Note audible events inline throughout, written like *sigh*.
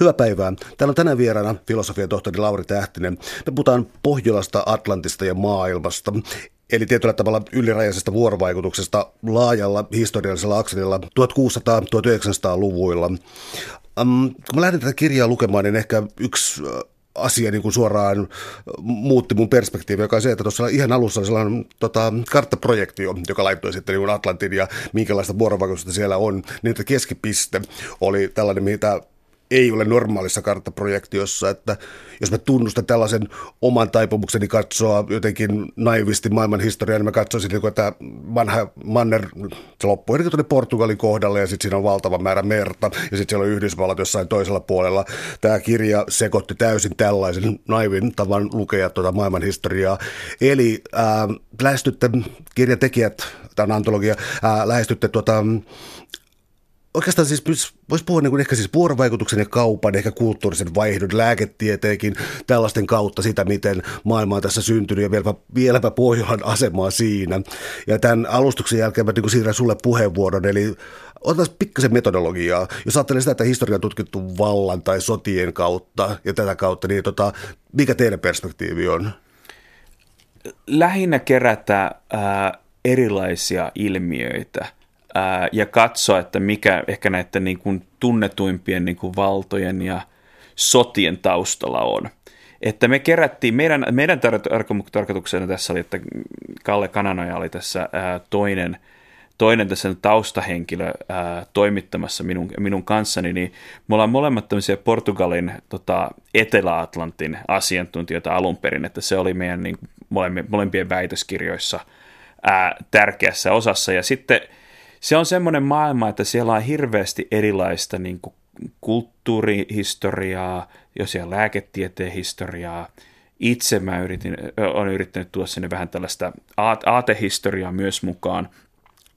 Hyvää päivää. Täällä on tänään vieraana filosofian tohtori Lauri Tähtinen. Me puhutaan Pohjolasta, Atlantista ja maailmasta. Eli tietyllä tavalla ylirajaisesta vuorovaikutuksesta laajalla historiallisella akselilla 1600-1900-luvuilla. Um, kun mä lähdin tätä kirjaa lukemaan, niin ehkä yksi asia niin kuin suoraan muutti mun perspektiivi, joka on se, että tuossa ihan alussa oli sellainen tota, karttaprojektio, joka laittoi sitten niin Atlantin ja minkälaista vuorovaikutusta siellä on, niin että keskipiste oli tällainen, mitä ei ole normaalissa karttaprojektiossa, että jos mä tunnustan tällaisen oman taipumukseni katsoa jotenkin naivisti maailman historiaa, niin mä katsoisin, että vanha manner, se loppuu eli tuonne Portugalin kohdalle ja sitten siinä on valtava määrä merta ja sitten siellä on Yhdysvallat jossain toisella puolella. Tämä kirja sekoitti täysin tällaisen naivin tavan lukea tuota maailman historiaa. Eli äh, lähestytte kirjan tekijät, tämä on antologia, äh, lähestytte tuota, oikeastaan siis voisi puhua niin kuin ehkä siis vuorovaikutuksen ja kaupan, ehkä kulttuurisen vaihdon, lääketieteekin, tällaisten kautta sitä, miten maailma on tässä syntynyt ja vieläpä, vieläpä Pohjolan asemaa siinä. Ja tämän alustuksen jälkeen mä niin siirrän sulle puheenvuoron, eli otetaan pikkasen metodologiaa. Jos ajattelee sitä, että historia on tutkittu vallan tai sotien kautta ja tätä kautta, niin tota, mikä teidän perspektiivi on? Lähinnä kerätä äh, erilaisia ilmiöitä – ää, ja katsoa, että mikä ehkä näiden niin kuin tunnetuimpien niin kuin valtojen ja sotien taustalla on. Että me kerättiin, meidän, meidän tarkoituksena tässä oli, että Kalle Kananoja oli tässä ää, toinen, toinen tässä taustahenkilö ää, toimittamassa minun, minun kanssani, niin me ollaan molemmat tämmöisiä Portugalin tota, Etelä-Atlantin asiantuntijoita alun perin, että se oli meidän niin, molempien, molempien väitöskirjoissa ää, tärkeässä osassa. Ja sitten se on semmoinen maailma, että siellä on hirveästi erilaista niin kuin kulttuurihistoriaa, jo siellä lääketieteen historiaa. Itse mä yritin, olen yrittänyt tuoda sinne vähän tällaista aatehistoriaa myös mukaan.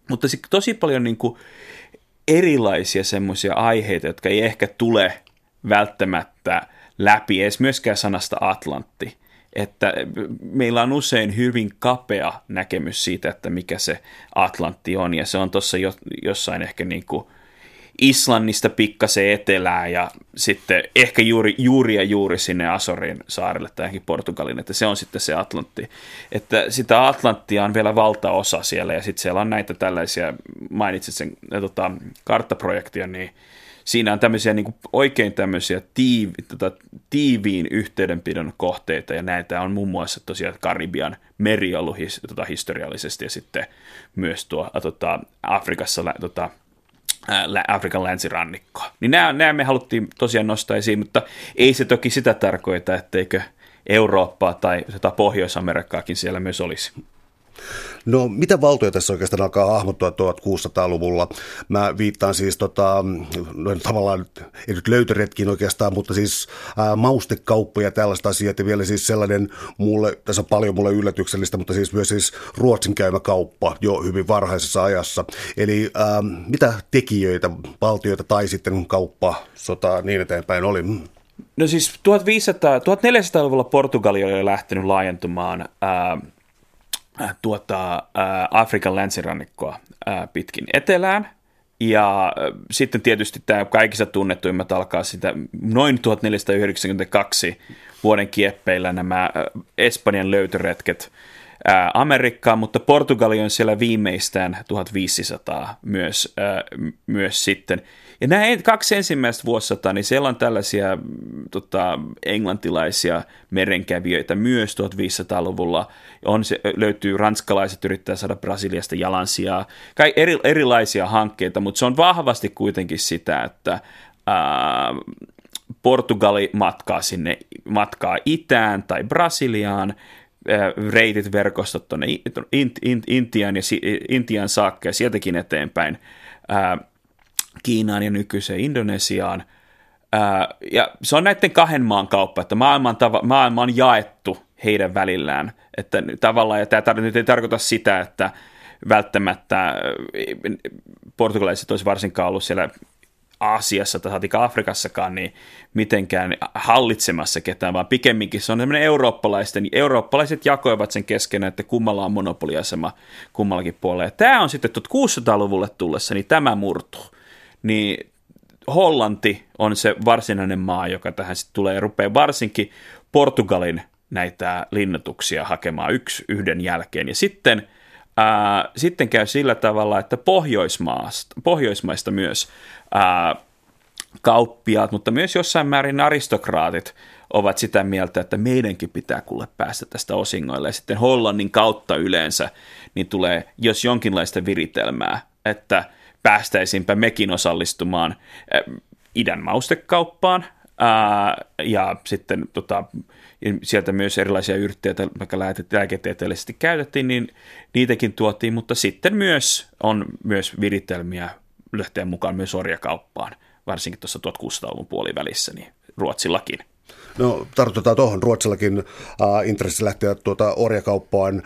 Mutta tosi paljon niin kuin erilaisia semmoisia aiheita, jotka ei ehkä tule välttämättä läpi edes myöskään sanasta Atlantti että meillä on usein hyvin kapea näkemys siitä, että mikä se Atlantti on, ja se on tuossa jo, jossain ehkä niin kuin Islannista pikkasen etelää ja sitten ehkä juuri, juuri ja juuri sinne Asorin saarelle tai Portugalin, että se on sitten se Atlantti. Että sitä Atlanttia on vielä valtaosa siellä ja sitten siellä on näitä tällaisia, mainitsit sen tota, karttaprojektia, niin siinä on tämmöisiä niin kuin oikein tämmöisiä tiivi, tota, tiiviin yhteydenpidon kohteita, ja näitä on muun muassa tosiaan Karibian meri ollut his, tota, historiallisesti, ja sitten myös tuo tota, Afrikassa tota, Afrikan länsirannikko. Niin nämä, nämä me haluttiin tosiaan nostaa esiin, mutta ei se toki sitä tarkoita, etteikö Eurooppaa tai tota Pohjois-Amerikkaakin siellä myös olisi. No mitä valtoja tässä oikeastaan alkaa hahmottua 1600-luvulla? Mä viittaan siis tota, no, tavallaan, ei nyt löytöretkiin oikeastaan, mutta siis ää, maustekauppa ja tällaista asiat ja vielä siis sellainen mulle, tässä on paljon mulle yllätyksellistä, mutta siis myös siis Ruotsin käymä kauppa jo hyvin varhaisessa ajassa. Eli ää, mitä tekijöitä, valtioita tai sitten kauppa, sota niin eteenpäin oli? No siis 1500, 1400-luvulla Portugali oli lähtenyt laajentumaan ää, tuota, Afrikan länsirannikkoa äh, pitkin etelään. Ja sitten tietysti tämä kaikissa tunnetuimmat alkaa sitä noin 1492 vuoden kieppeillä nämä Espanjan löytöretket Amerikkaan, mutta Portugali on siellä viimeistään 1500 myös, myös sitten. Ja nämä kaksi ensimmäistä vuosisataa, niin siellä on tällaisia mm, tota, englantilaisia merenkävijöitä myös 1500-luvulla. On se, löytyy ranskalaiset, yrittää saada Brasiliasta jalansijaa. Kai eri, erilaisia hankkeita, mutta se on vahvasti kuitenkin sitä, että ää, Portugali matkaa sinne, matkaa itään tai Brasiliaan, reitit, verkostot tuonne Intian, ja, Intian saakka ja sieltäkin eteenpäin. Ää, Kiinaan ja nykyiseen Indonesiaan. Ja se on näiden kahden maan kauppa, että maailma on, tava, maailma on jaettu heidän välillään. Että tavallaan, ja tämä nyt ei tarkoita sitä, että välttämättä portugalaiset olisi varsinkaan ollut siellä Aasiassa tai saatika Afrikassakaan niin mitenkään hallitsemassa ketään, vaan pikemminkin se on tämmöinen eurooppalaisten, eurooppalaiset jakoivat sen keskenään, että kummalla on monopoliasema kummallakin puolella. Ja tämä on sitten 1600-luvulle tullessa, niin tämä murtuu niin Hollanti on se varsinainen maa, joka tähän sitten tulee ja rupeaa varsinkin Portugalin näitä linnoituksia hakemaan yksi yhden jälkeen. Ja sitten, ää, sitten käy sillä tavalla, että Pohjoismaista, Pohjoismaista myös ää, kauppiaat, mutta myös jossain määrin aristokraatit ovat sitä mieltä, että meidänkin pitää kuule päästä tästä osingoille. Ja sitten Hollannin kautta yleensä niin tulee, jos jonkinlaista viritelmää, että päästäisiinpä mekin osallistumaan idän maustekauppaan, ää, ja sitten tota, sieltä myös erilaisia yrttejä, vaikka lääketieteellisesti käytettiin, niin niitäkin tuotiin, mutta sitten myös on myös viritelmiä lähteä mukaan myös orjakauppaan, varsinkin tuossa 1600-luvun puolivälissä, niin Ruotsillakin. No tartutaan tuohon, Ruotsillakin äh, intressi lähteä tuota orjakauppaan.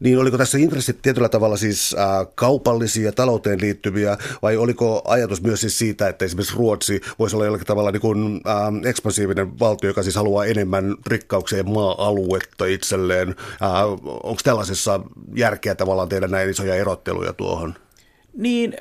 Niin oliko tässä intressit tietyllä tavalla siis äh, kaupallisia, talouteen liittyviä, vai oliko ajatus myös siis siitä, että esimerkiksi Ruotsi voisi olla jollakin tavalla niin kuin, äh, ekspansiivinen valtio, joka siis haluaa enemmän rikkauksia ja maa-aluetta itselleen. Äh, Onko tällaisessa järkeä tavallaan tehdä näin isoja erotteluja tuohon? Niin,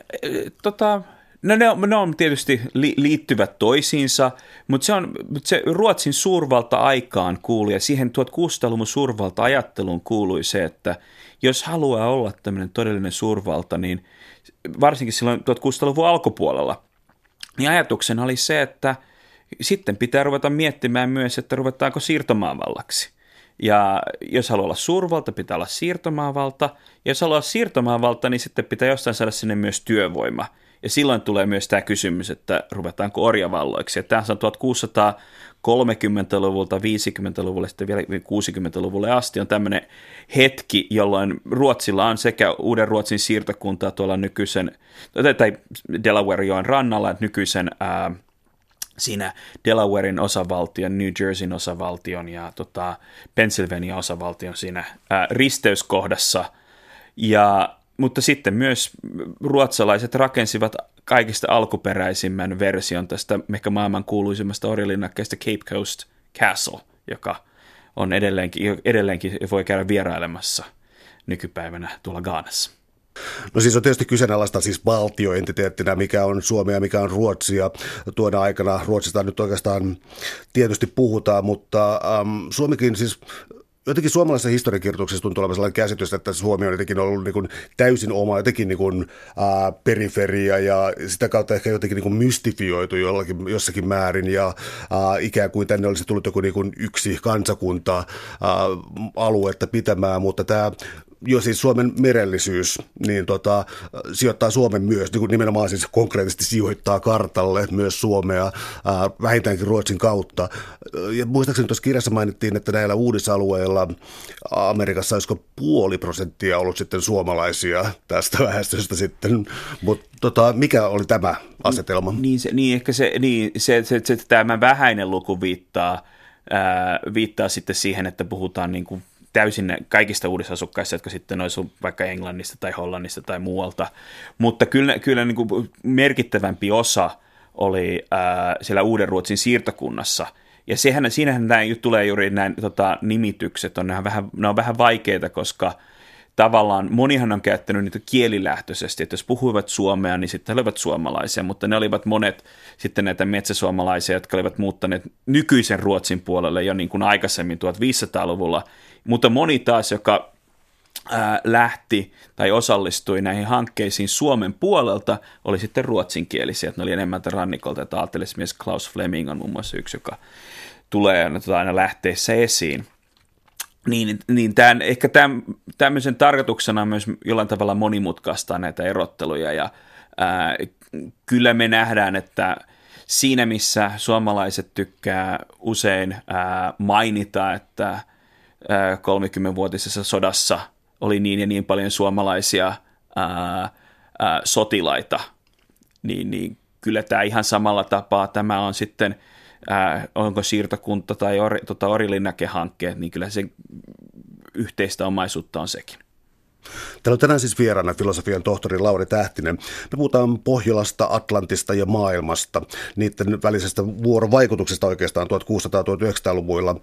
tota, No ne on, ne on tietysti li, liittyvät toisiinsa, mutta se, on, se Ruotsin suurvalta-aikaan kuului ja siihen 1600-luvun suurvalta-ajatteluun kuului se, että jos haluaa olla tämmöinen todellinen suurvalta, niin varsinkin silloin 1600-luvun alkupuolella, niin ajatuksena oli se, että sitten pitää ruveta miettimään myös, että ruvetaanko siirtomaavallaksi. Ja jos haluaa olla suurvalta, pitää olla siirtomaavalta. Ja jos haluaa olla siirtomaavalta, niin sitten pitää jostain saada sinne myös työvoima – ja silloin tulee myös tämä kysymys, että ruvetaanko orjavalloiksi. Ja tämä on 1630-luvulta, 50-luvulle, sitten vielä 60-luvulle asti on tämmöinen hetki, jolloin Ruotsilla on sekä Uuden Ruotsin siirtokuntaa tuolla nykyisen, tai Delawarejoen rannalla, että nykyisen ää, siinä Delawarein osavaltion, New Jerseyn osavaltion ja tota, Pennsylvania osavaltion siinä ää, risteyskohdassa. Ja mutta sitten myös ruotsalaiset rakensivat kaikista alkuperäisimmän version tästä ehkä maailman kuuluisimmasta orjalinnakkeesta Cape Coast Castle, joka on edelleenkin, edelleenkin voi käydä vierailemassa nykypäivänä tuolla Gaanassa. No siis on tietysti kyseenalaista siis valtioentiteettinä, mikä on Suomi ja mikä on Ruotsi. Ja tuona aikana Ruotsista nyt oikeastaan tietysti puhutaan, mutta ähm, Suomikin siis jotenkin suomalaisessa historiankirjoituksessa tuntuu olevan sellainen käsitys, että Suomi on jotenkin ollut niin kuin täysin oma jotenkin niin kuin, ää, periferia ja sitä kautta ehkä jotenkin niin kuin mystifioitu jollakin, jossakin määrin ja ää, ikään kuin tänne olisi tullut joku niin kuin yksi kansakunta ää, aluetta pitämään, mutta tämä jo siis Suomen merellisyys, niin tota, sijoittaa Suomen myös, niin nimenomaan siis konkreettisesti sijoittaa kartalle myös Suomea, ää, vähintäänkin Ruotsin kautta. Ja muistaakseni tuossa kirjassa mainittiin, että näillä uudisalueilla Amerikassa olisiko puoli prosenttia ollut sitten suomalaisia tästä väestöstä sitten, mutta tota, mikä oli tämä asetelma? Niin, se, niin ehkä se, niin, se, se, se, tämä vähäinen luku viittaa, ää, viittaa sitten siihen, että puhutaan niin kuin täysin kaikista uudisasukkaista, jotka sitten olisi vaikka Englannista tai Hollannista tai muualta. Mutta kyllä, kyllä niin kuin merkittävämpi osa oli ää, siellä Uuden Ruotsin siirtokunnassa. Ja sehän, siinähän nämä tulee juuri nämä tota, nimitykset, on, vähän, ne on vähän vaikeita, koska tavallaan monihan on käyttänyt niitä kielilähtöisesti, että jos puhuivat suomea, niin sitten he olivat suomalaisia, mutta ne olivat monet sitten näitä metsäsuomalaisia, jotka olivat muuttaneet nykyisen Ruotsin puolelle jo niin kuin aikaisemmin 1500-luvulla, mutta moni taas, joka lähti tai osallistui näihin hankkeisiin Suomen puolelta, oli sitten ruotsinkielisiä. Ne oli enemmän rannikolta, että aatelismies Klaus Fleming on muun muassa yksi, joka tulee aina lähteessä esiin. Niin, niin tämän, ehkä tämän, tämmöisen tarkoituksena on myös jollain tavalla monimutkaistaa näitä erotteluja ja ää, kyllä me nähdään, että siinä missä suomalaiset tykkää usein ää, mainita, että 30-vuotisessa sodassa oli niin ja niin paljon suomalaisia ää, ää, sotilaita, niin, niin kyllä tämä ihan samalla tapaa tämä on sitten, ää, onko siirtokunta tai or, tota, Orilinnake-hankkeet, niin kyllä se yhteistä omaisuutta on sekin. Täällä on tänään siis vieraana filosofian tohtori Lauri Tähtinen. Me puhutaan Pohjolasta, Atlantista ja maailmasta, niiden välisestä vuorovaikutuksesta oikeastaan 1600-1900-luvuilla.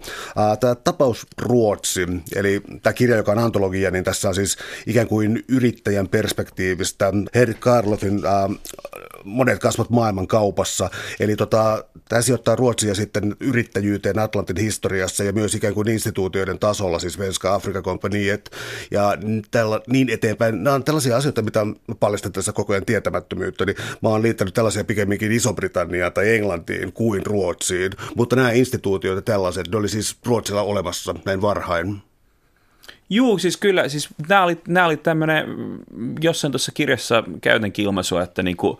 Tämä tapaus Ruotsi, eli tämä kirja, joka on antologia, niin tässä on siis ikään kuin yrittäjän perspektiivistä Herr Karlofin monet kasvot maailman kaupassa. Eli tota, tämä sijoittaa Ruotsia sitten yrittäjyyteen Atlantin historiassa ja myös ikään kuin instituutioiden tasolla, siis Svenska Afrika Kompaniet ja tällä, niin eteenpäin. Nämä on tällaisia asioita, mitä paljastan tässä koko ajan tietämättömyyttä, niin mä oon liittänyt tällaisia pikemminkin Iso-Britanniaan tai Englantiin kuin Ruotsiin, mutta nämä instituutiot ja tällaiset, ne oli siis Ruotsilla olemassa näin varhain. Juu, siis kyllä, siis nämä oli, nämä oli tämmöinen, jossain tuossa kirjassa käytänkin ilmaisua, että niinku,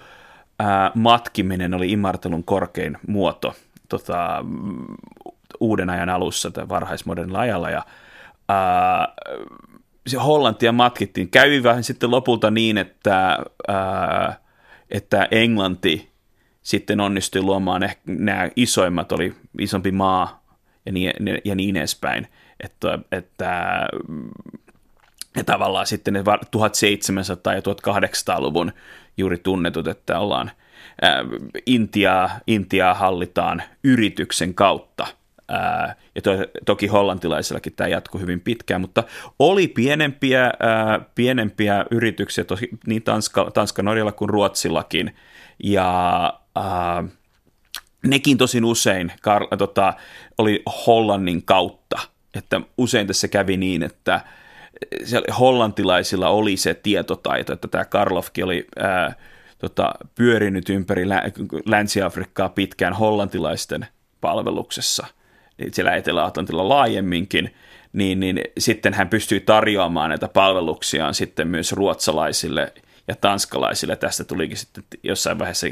ää, matkiminen oli imartelun korkein muoto tota, uuden ajan alussa tai varhaismodernilla ajalla ja ää, se Hollantia matkittiin. Kävi vähän sitten lopulta niin, että, ää, että Englanti sitten onnistui luomaan ehkä nämä isoimmat, oli isompi maa ja niin, ja niin edespäin. Että, että ja tavallaan sitten ne 1700- ja 1800-luvun juuri tunnetut, että ollaan Intiaa, Intiaa hallitaan yrityksen kautta. Ja to, toki hollantilaisillakin tämä jatkui hyvin pitkään, mutta oli pienempiä, ää, pienempiä yrityksiä tosi, niin Tanska, Tanska, Norjalla kuin Ruotsillakin. Ja ää, nekin tosin usein kar, tota, oli Hollannin kautta. Että usein tässä kävi niin, että hollantilaisilla oli se tietotaito, että tämä Karlovki oli ää, tota, pyörinyt ympäri Lä- Länsi-Afrikkaa pitkään hollantilaisten palveluksessa, siellä Etelä-Atlantilla laajemminkin, niin, niin sitten hän pystyi tarjoamaan näitä palveluksiaan sitten myös ruotsalaisille ja tanskalaisille. Tästä tulikin sitten jossain vaiheessa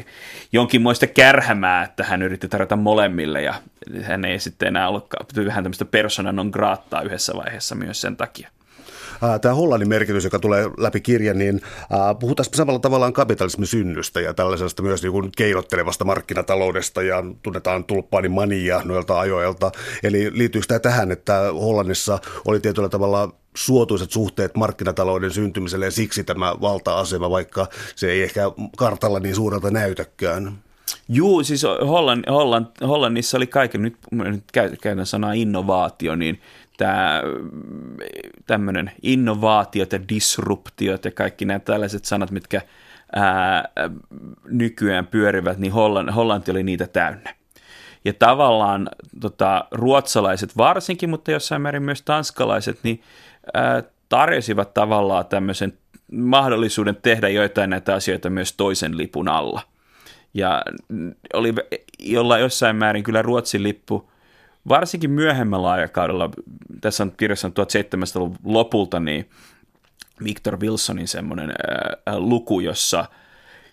jonkinmoista kärhämää, että hän yritti tarjota molemmille ja hän ei sitten enää ollut vähän tämmöistä persona non grattaa yhdessä vaiheessa myös sen takia tämä Hollannin merkitys, joka tulee läpi kirjan, niin puhutaan samalla tavallaan kapitalismin synnystä ja tällaisesta myös niin kuin keinottelevasta markkinataloudesta ja tunnetaan tulppaani mania noilta ajoilta. Eli liittyykö tämä tähän, että Hollannissa oli tietyllä tavalla suotuisat suhteet markkinatalouden syntymiselle ja siksi tämä valta-asema, vaikka se ei ehkä kartalla niin suurelta näytäkään? Juu, siis Hollann, Hollann, Hollannissa oli kaiken, nyt, nyt käytän sanaa innovaatio, niin tämä tämmöinen innovaatiot ja disruptiot ja kaikki nämä tällaiset sanat, mitkä ää, nykyään pyörivät, niin Hollanti, Hollanti oli niitä täynnä. Ja tavallaan tota, ruotsalaiset varsinkin, mutta jossain määrin myös tanskalaiset, niin ää, tarjosivat tavallaan tämmöisen mahdollisuuden tehdä joitain näitä asioita myös toisen lipun alla. Ja oli jolla jossain määrin kyllä Ruotsin lippu varsinkin myöhemmällä aikakaudella, tässä on kirjassa 1700-luvun lopulta, niin Victor Wilsonin semmoinen luku, jossa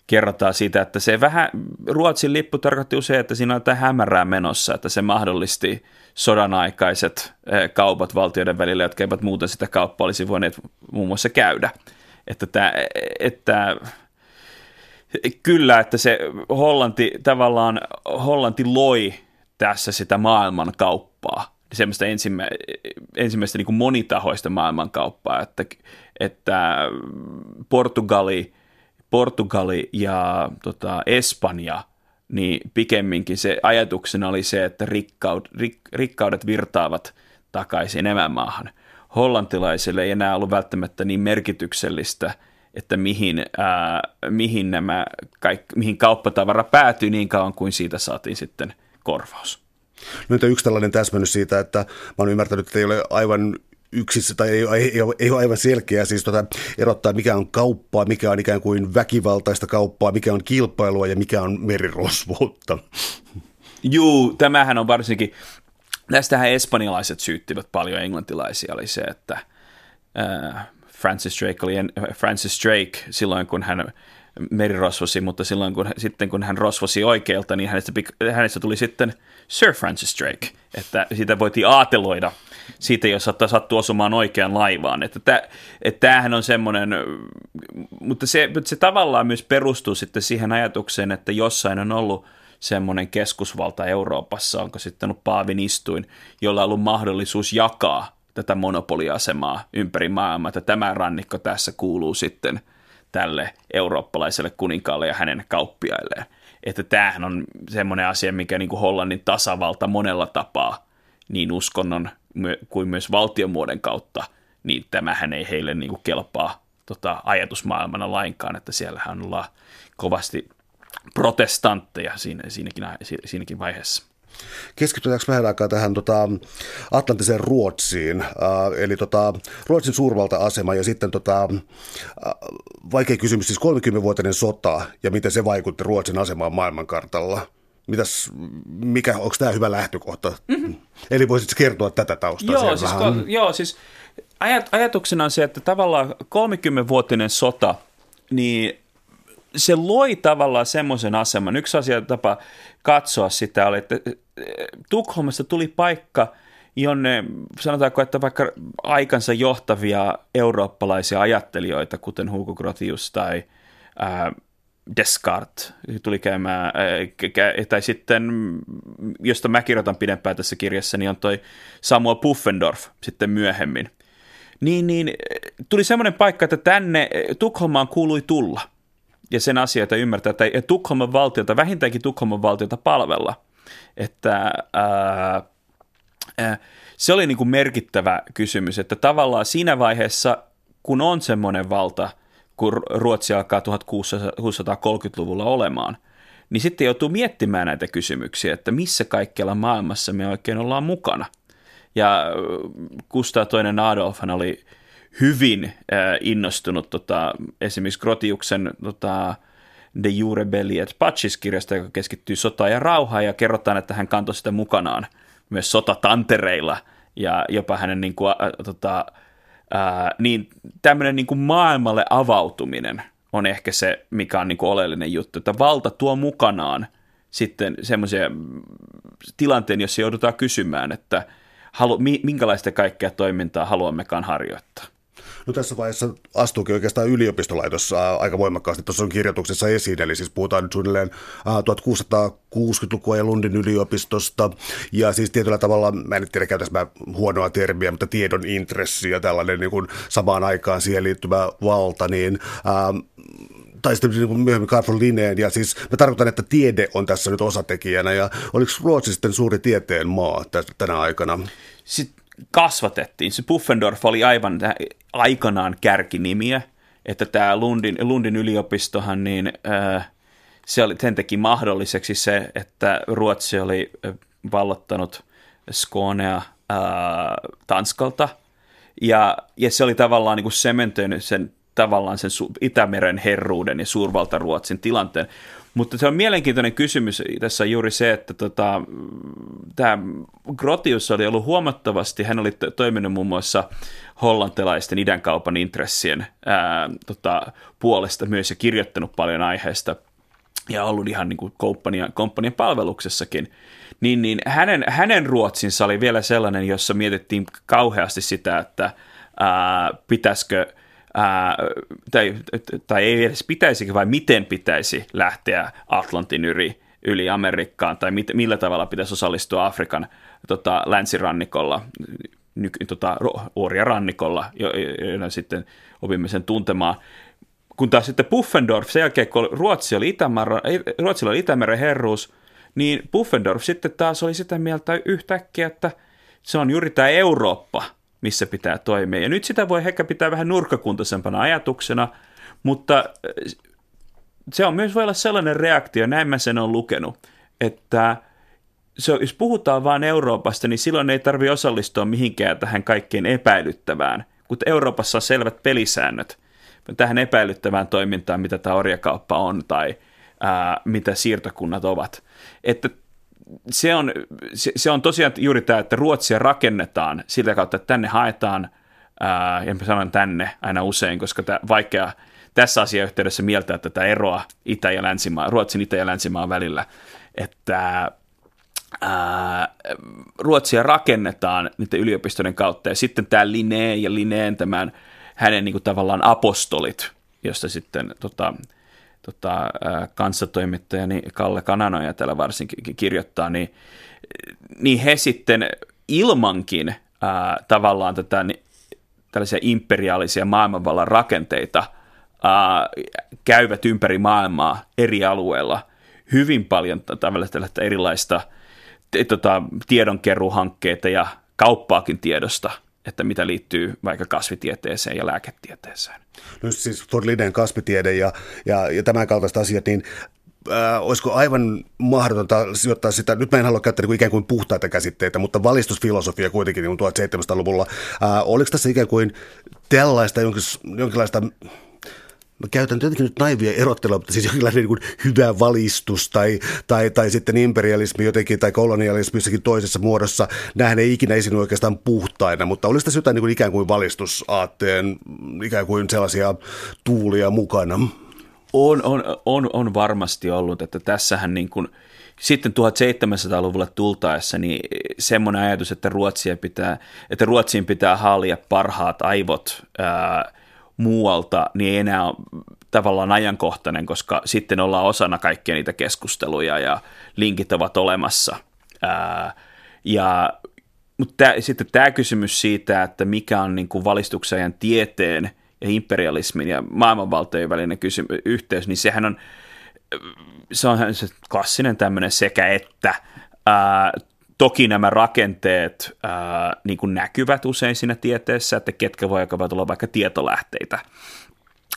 kerrotaan siitä, että se vähän, Ruotsin lippu tarkoitti usein, että siinä on tämä hämärää menossa, että se mahdollisti sodan aikaiset kaupat valtioiden välillä, jotka eivät muuten sitä kauppaa olisi voineet muun muassa käydä. Että, tämä, että kyllä, että se Hollanti tavallaan, Hollanti loi tässä sitä maailmankauppaa, semmoista ensimmä, ensimmäistä niin kuin monitahoista maailmankauppaa, että, että Portugali, Portugali ja tota, Espanja, niin pikemminkin se ajatuksena oli se, että rikkaud, rik, rikkaudet virtaavat takaisin emämaahan. Hollantilaisille ei enää ollut välttämättä niin merkityksellistä, että mihin, ää, mihin, nämä kaik, mihin kauppatavara päätyi niin kauan kuin siitä saatiin sitten korvaus. No yksi tällainen täsmennys siitä, että mä oon ymmärtänyt, että ei ole aivan yksissä tai ei, ei, ei ole aivan selkeää siis tota, erottaa, mikä on kauppaa, mikä on ikään kuin väkivaltaista kauppaa, mikä on kilpailua ja mikä on merirosvuutta. Juu, tämähän on varsinkin, tästähän espanjalaiset syyttivät paljon englantilaisia, oli se, että äh, Francis Drake oli Francis Drake silloin, kun hän merirosvosi, mutta silloin kun, sitten kun hän rosvosi oikealta, niin hänestä, hänestä tuli sitten Sir Francis Drake, että siitä voitiin aateloida siitä, jos sattuu osumaan oikean laivaan. Että, tämä, että tämähän on semmoinen, mutta se, se tavallaan myös perustuu sitten siihen ajatukseen, että jossain on ollut semmoinen keskusvalta Euroopassa, onko sitten ollut Paavin istuin, jolla on ollut mahdollisuus jakaa tätä monopoliasemaa ympäri maailmaa, että tämä rannikko tässä kuuluu sitten tälle eurooppalaiselle kuninkaalle ja hänen kauppiailleen. Että tämähän on semmoinen asia, mikä niin kuin Hollannin tasavalta monella tapaa niin uskonnon kuin myös valtionmuodon kautta, niin tämähän ei heille niin kuin kelpaa tota, ajatusmaailmana lainkaan, että siellähän ollaan kovasti protestantteja siinä, siinäkin, siinäkin vaiheessa. Keskitytäänkö vähän aikaa tähän tota, Atlantiseen Ruotsiin, äh, eli tota, Ruotsin suurvalta-asema ja sitten tota, äh, vaikea kysymys, siis 30-vuotinen sota ja miten se vaikutti Ruotsin asemaan maailmankartalla. Mitäs, mikä, onko tämä hyvä lähtökohta? Mm-hmm. Eli voisitko kertoa tätä taustaa? Joo, siis, ko, joo, siis ajat, ajatuksena on se, että tavallaan 30-vuotinen sota, niin se loi tavallaan semmoisen aseman. Yksi asia tapa katsoa sitä oli, että Tukholmasta tuli paikka, jonne sanotaanko, että vaikka aikansa johtavia eurooppalaisia ajattelijoita, kuten Hugo Grotius tai ää, Descartes tuli käymään, ää, tai sitten, josta mä kirjoitan pidempään tässä kirjassa, niin on toi Samuel Puffendorf sitten myöhemmin. Niin, niin tuli semmoinen paikka, että tänne Tukholmaan kuului tulla – ja sen asioita ymmärtää, että Tukholman valtiota, vähintäänkin Tukholman valtiota palvella. Että ää, ää, se oli niin kuin merkittävä kysymys, että tavallaan siinä vaiheessa, kun on semmoinen valta, kun Ruotsi alkaa 1630-luvulla olemaan, niin sitten joutuu miettimään näitä kysymyksiä, että missä kaikkialla maailmassa me oikein ollaan mukana. Ja Kustaa toinen Adolfhan oli hyvin äh, innostunut tota, esimerkiksi Grotiuksen tota, De Jure Belli et Pacis-kirjasta, joka keskittyy sotaan ja rauhaan, ja kerrotaan, että hän kantoi sitä mukanaan myös sotatantereilla, ja jopa hänen niin kuin, äh, tota, äh, niin tämmöinen niin kuin maailmalle avautuminen on ehkä se, mikä on niin kuin oleellinen juttu, että valta tuo mukanaan sitten semmoisia tilanteen, jossa joudutaan kysymään, että halu, minkälaista kaikkea toimintaa haluammekaan harjoittaa. No tässä vaiheessa astuukin oikeastaan yliopistolaitos aika voimakkaasti. Tuossa on kirjoituksessa esiin, eli siis puhutaan nyt suunnilleen 1660-lukua ja Lundin yliopistosta, ja siis tietyllä tavalla, mä en tiedä käytäisi mä huonoa termiä, mutta tiedon intressi ja tällainen niin kuin samaan aikaan siihen liittyvä valta, niin ää, tai sitten niin myöhemmin Carl Linneen, ja siis mä tarkoitan, että tiede on tässä nyt osatekijänä, ja oliko Ruotsi sitten suuri tieteen maa tänä aikana? Sitten kasvatettiin. Se Puffendorf oli aivan aikanaan kärkinimiä, että tämä Lundin, Lundin yliopistohan, niin äh, se oli, sen teki mahdolliseksi se, että Ruotsi oli vallottanut Skånea äh, Tanskalta, ja, ja se oli tavallaan niin kuin sementöinyt sen tavallaan sen Itämeren herruuden ja suurvaltaruotsin tilanteen. Mutta se on mielenkiintoinen kysymys tässä juuri se, että tota, tämä Grotius oli ollut huomattavasti, hän oli toiminut muun muassa hollantilaisten idänkaupan intressien ää, tota, puolesta myös ja kirjoittanut paljon aiheesta ja ollut ihan niin kuin komppanian, komppanian palveluksessakin, niin, niin hänen, hänen ruotsinsa oli vielä sellainen, jossa mietittiin kauheasti sitä, että ää, pitäisikö – ää, tai, tai ei edes pitäisikö, vai miten pitäisi lähteä Atlantin yli, yli Amerikkaan, tai mit, millä tavalla pitäisi osallistua Afrikan tota, länsirannikolla, ny, tota, rannikolla, joiden sitten opimme sen tuntemaan. Kun taas sitten Puffendorf, sen jälkeen kun Ruotsi oli Itämeren, Ruotsilla oli Itämeren herruus, niin Puffendorf sitten taas oli sitä mieltä yhtäkkiä, että se on juuri tämä Eurooppa – missä pitää toimia. Ja nyt sitä voi ehkä pitää vähän nurkkakuntaisempana ajatuksena, mutta äh, se on myös voi olla sellainen reaktio, näin mä sen on lukenut, että se, jos puhutaan vain Euroopasta, niin silloin ei tarvi osallistua mihinkään tähän kaikkein epäilyttävään, kun Euroopassa on selvät pelisäännöt tähän epäilyttävään toimintaan, mitä tämä orjakauppa on tai ää, mitä siirtokunnat ovat. Että se on, se, se on tosiaan juuri tämä, että Ruotsia rakennetaan sillä kautta, että tänne haetaan, ää, ja mä sanon tänne aina usein, koska tämä vaikea tässä asiayhteydessä mieltää tätä eroa Itä- ja Länsimaa, Ruotsin Itä- ja Länsimaan välillä, että ää, Ruotsia rakennetaan niiden yliopistojen kautta, ja sitten tämä Linné ja Linneen tämän hänen niin kuin, tavallaan apostolit, josta sitten tota, tota, kanssatoimittajani Kalle Kananoja täällä varsinkin kirjoittaa, niin, niin he sitten ilmankin ää, tavallaan tätä, tällaisia imperiaalisia maailmanvallan rakenteita ää, käyvät ympäri maailmaa eri alueilla hyvin paljon tällaista erilaista tota, tiedonkeruhankkeita ja kauppaakin tiedosta, että mitä liittyy vaikka kasvitieteeseen ja lääketieteeseen. No siis todellinen kasvitiede ja, ja, ja tämän kaltaiset asiat, niin äh, olisiko aivan mahdotonta sijoittaa sitä, nyt mä en halua käyttää niin ikään kuin puhtaita käsitteitä, mutta valistusfilosofia kuitenkin niin 1700-luvulla. Äh, oliko tässä ikään kuin tällaista jonkinlaista mä käytän jotenkin nyt naivia erottelua, mutta siis jonkinlainen niin hyvä valistus tai, tai, tai sitten imperialismi jotenkin tai kolonialismi jossakin toisessa muodossa, nämähän ei ikinä esiin oikeastaan puhtaina, mutta olisi tässä jotain niin kuin ikään kuin valistusaatteen, ikään kuin sellaisia tuulia mukana? On, on, on, on varmasti ollut, että tässähän niin kuin, sitten 1700-luvulle tultaessa niin semmoinen ajatus, että, Ruotsia pitää, että Ruotsiin pitää haalia parhaat aivot ää, muualta, niin ei enää ole tavallaan ajankohtainen, koska sitten ollaan osana kaikkia niitä keskusteluja ja linkit ovat olemassa. Ää, ja, mutta tää, sitten tämä kysymys siitä, että mikä on niin kuin valistuksen tieteen – ja imperialismin ja maailmanvaltojen välinen kysymys, yhteys, niin sehän on, se on se klassinen tämmöinen sekä että. Ää, toki nämä rakenteet ää, niin kuin näkyvät usein siinä tieteessä, että ketkä voivat olla vaikka tietolähteitä.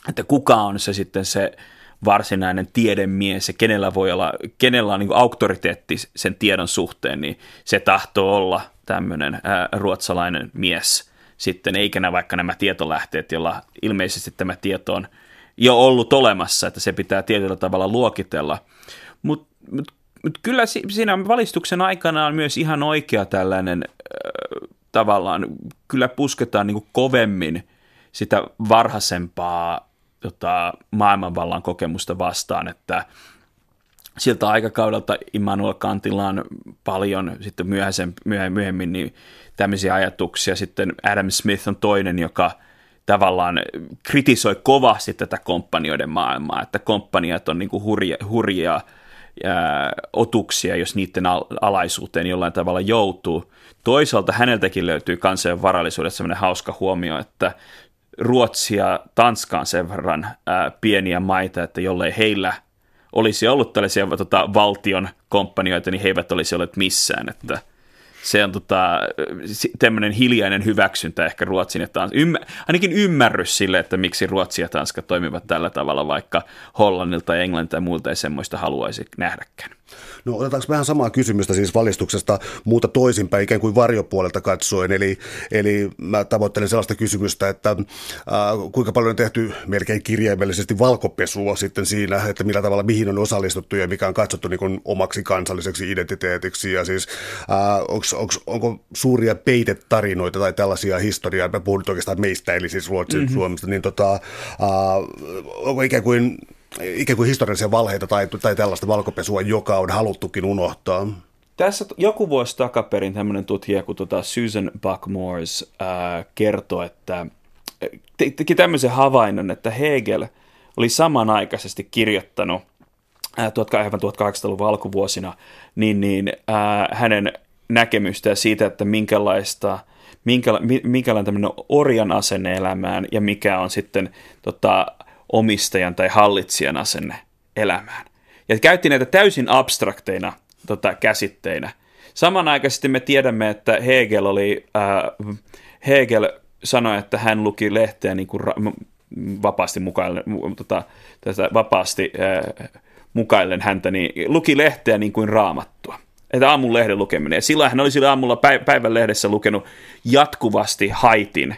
Että kuka on se sitten se varsinainen tiedemies ja kenellä voi olla, kenellä on niin kuin auktoriteetti sen tiedon suhteen, niin se tahtoo olla tämmöinen ää, ruotsalainen mies – sitten, eikä nämä vaikka nämä tietolähteet, joilla ilmeisesti tämä tieto on jo ollut olemassa, että se pitää tietyllä tavalla luokitella. Mutta mut, mut kyllä siinä valistuksen aikana on myös ihan oikea tällainen tavallaan, kyllä pusketaan niin kovemmin sitä varhaisempaa tota, maailmanvallan kokemusta vastaan, että siltä aikakaudelta Immanuel Kantilla on paljon sitten myöhemmin, myöhemmin niin tämmöisiä ajatuksia. Sitten Adam Smith on toinen, joka tavallaan kritisoi kovasti tätä komppanioiden maailmaa, että komppaniat on niin hurja, hurjia otuksia, jos niiden al- alaisuuteen jollain tavalla joutuu. Toisaalta häneltäkin löytyy kansainvälisen varallisuudessa sellainen hauska huomio, että Ruotsi ja Tanska on sen verran ää, pieniä maita, että jollei heillä olisi ollut tällaisia tota, valtion komppanioita, niin he eivät olisi olleet missään, että – se on tota, tämmöinen hiljainen hyväksyntä ehkä Ruotsin ja Tanskan, ymmär, ainakin ymmärrys sille, että miksi Ruotsi ja Tanska toimivat tällä tavalla, vaikka Hollannilta, Englannilta ja muilta ei semmoista haluaisi nähdäkään. No otetaanko vähän samaa kysymystä siis valistuksesta muuta toisinpäin, ikään kuin varjopuolelta katsoen. Eli, eli mä tavoittelen sellaista kysymystä, että äh, kuinka paljon on tehty melkein kirjaimellisesti valkopesua sitten siinä, että millä tavalla mihin on osallistuttu ja mikä on katsottu niin kuin omaksi kansalliseksi identiteetiksi. Ja siis äh, onks, onks, onko suuria peitetarinoita tai tällaisia historiaa, mä puhun nyt oikeastaan meistä, eli siis Ruotsin, mm-hmm. Suomesta, niin tota, äh, onko ikään kuin ikään kuin historiallisia valheita tai, tai tällaista valkopesua, joka on haluttukin unohtaa? Tässä joku vuosi takaperin tämmöinen tutkija kuin tuota Susan Buckmores äh, kertoi, että te, teki tämmöisen havainnon, että Hegel oli samanaikaisesti kirjoittanut äh, 1800-luvun alkuvuosina niin, niin, äh, hänen näkemystä siitä, että minkälaista minkäla, minkälainen tämmöinen orjan asenne elämään ja mikä on sitten tota, omistajan tai hallitsijan asenne elämään. Ja käytti näitä täysin abstrakteina tota, käsitteinä. Samanaikaisesti me tiedämme, että Hegel oli, äh, Hegel sanoi, että hän luki lehteä niin kuin ra- vapaasti mukaillen, tota, tätä vapaasti äh, mukaillen häntä, niin luki lehteä niin kuin raamattua. Että aamun lehden lukeminen. Ja silloin hän oli sillä aamulla päivän lehdessä lukenut jatkuvasti Haitin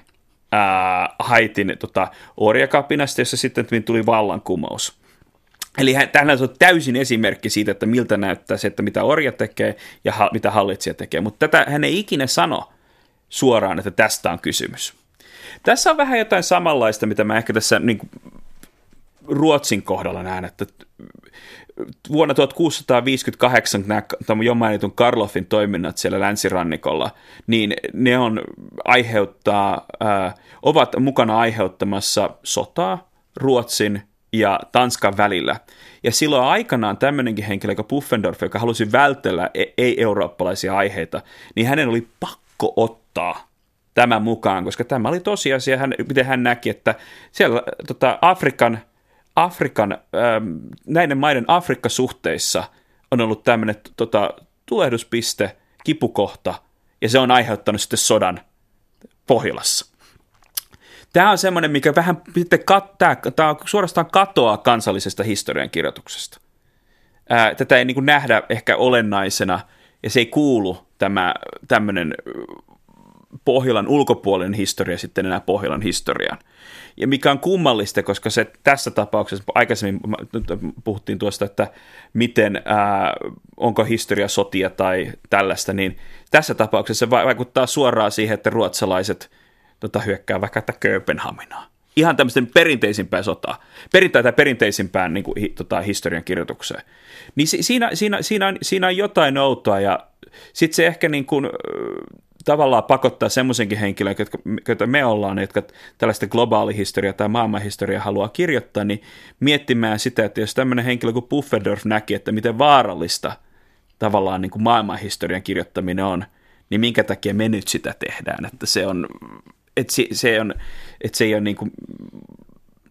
ää, Haitin tota, orjakapinasta, jossa sitten tuli vallankumous. Eli tähän on täysin esimerkki siitä, että miltä näyttää se, että mitä orja tekee ja ha, mitä hallitsija tekee. Mutta tätä hän ei ikinä sano suoraan, että tästä on kysymys. Tässä on vähän jotain samanlaista, mitä mä ehkä tässä niin kuin, Ruotsin kohdalla näen, että vuonna 1658 nämä jo mainitun Karloffin toiminnat siellä länsirannikolla, niin ne on aiheuttaa, äh, ovat mukana aiheuttamassa sotaa Ruotsin ja Tanskan välillä. Ja silloin aikanaan tämmöinenkin henkilö, joka Puffendorf, joka halusi vältellä e- ei-eurooppalaisia aiheita, niin hänen oli pakko ottaa tämän mukaan, koska tämä oli tosiasia, hän, miten hän näki, että siellä tota, Afrikan, Afrikan ähm, näiden maiden Afrikka-suhteissa on ollut tämmöinen tota, tulehduspiste, kipukohta, ja se on aiheuttanut sitten sodan Pohjolassa. Tämä on semmoinen, mikä vähän sitten kat, tämä, suorastaan katoaa kansallisesta historiankirjoituksesta. Ää, tätä ei niin nähdä ehkä olennaisena, ja se ei kuulu tämä tämmöinen Pohjolan ulkopuolinen historia sitten enää Pohjolan historiaan. Ja mikä on kummallista, koska se tässä tapauksessa, aikaisemmin puhuttiin tuosta, että miten, ää, onko historia sotia tai tällaista, niin tässä tapauksessa se vaikuttaa suoraan siihen, että ruotsalaiset tota, hyökkää vaikka että Kööpenhaminaa. Ihan tämmöisten perinteisimpään sotaa, perintään tai perinteisimpään niin kuin, hi, tota, historian kirjoitukseen. Niin si, siinä, siinä, siinä, on, siinä on jotain outoa ja sitten se ehkä niin kuin, tavallaan pakottaa semmoisenkin henkilön, jotka, jotka me ollaan, jotka tällaista globaalihistoriaa tai maailmanhistoriaa haluaa kirjoittaa, niin miettimään sitä, että jos tämmöinen henkilö kuin Puffendorf näki, että miten vaarallista tavallaan niin kuin maailmanhistorian kirjoittaminen on, niin minkä takia me nyt sitä tehdään, että se on, että se, se on, että se ei ole niin kuin,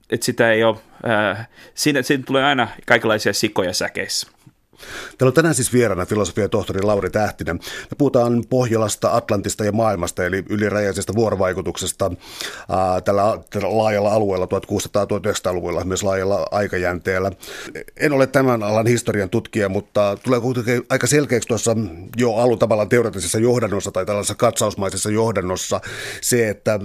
että sitä ei ole, ää, siinä, siinä tulee aina kaikenlaisia sikoja säkeissä. Täällä on tänään siis vieraana filosofia tohtori Lauri Tähtinen. Me puhutaan Pohjolasta, Atlantista ja maailmasta, eli ylirajaisesta vuorovaikutuksesta ää, tällä, tällä laajalla alueella 1600-1900-luvulla, myös laajalla aikajänteellä. En ole tämän alan historian tutkija, mutta tulee kuitenkin aika selkeäksi tuossa jo alun tavallaan teoreettisessa johdannossa tai tällaisessa katsausmaisessa johdannossa se, että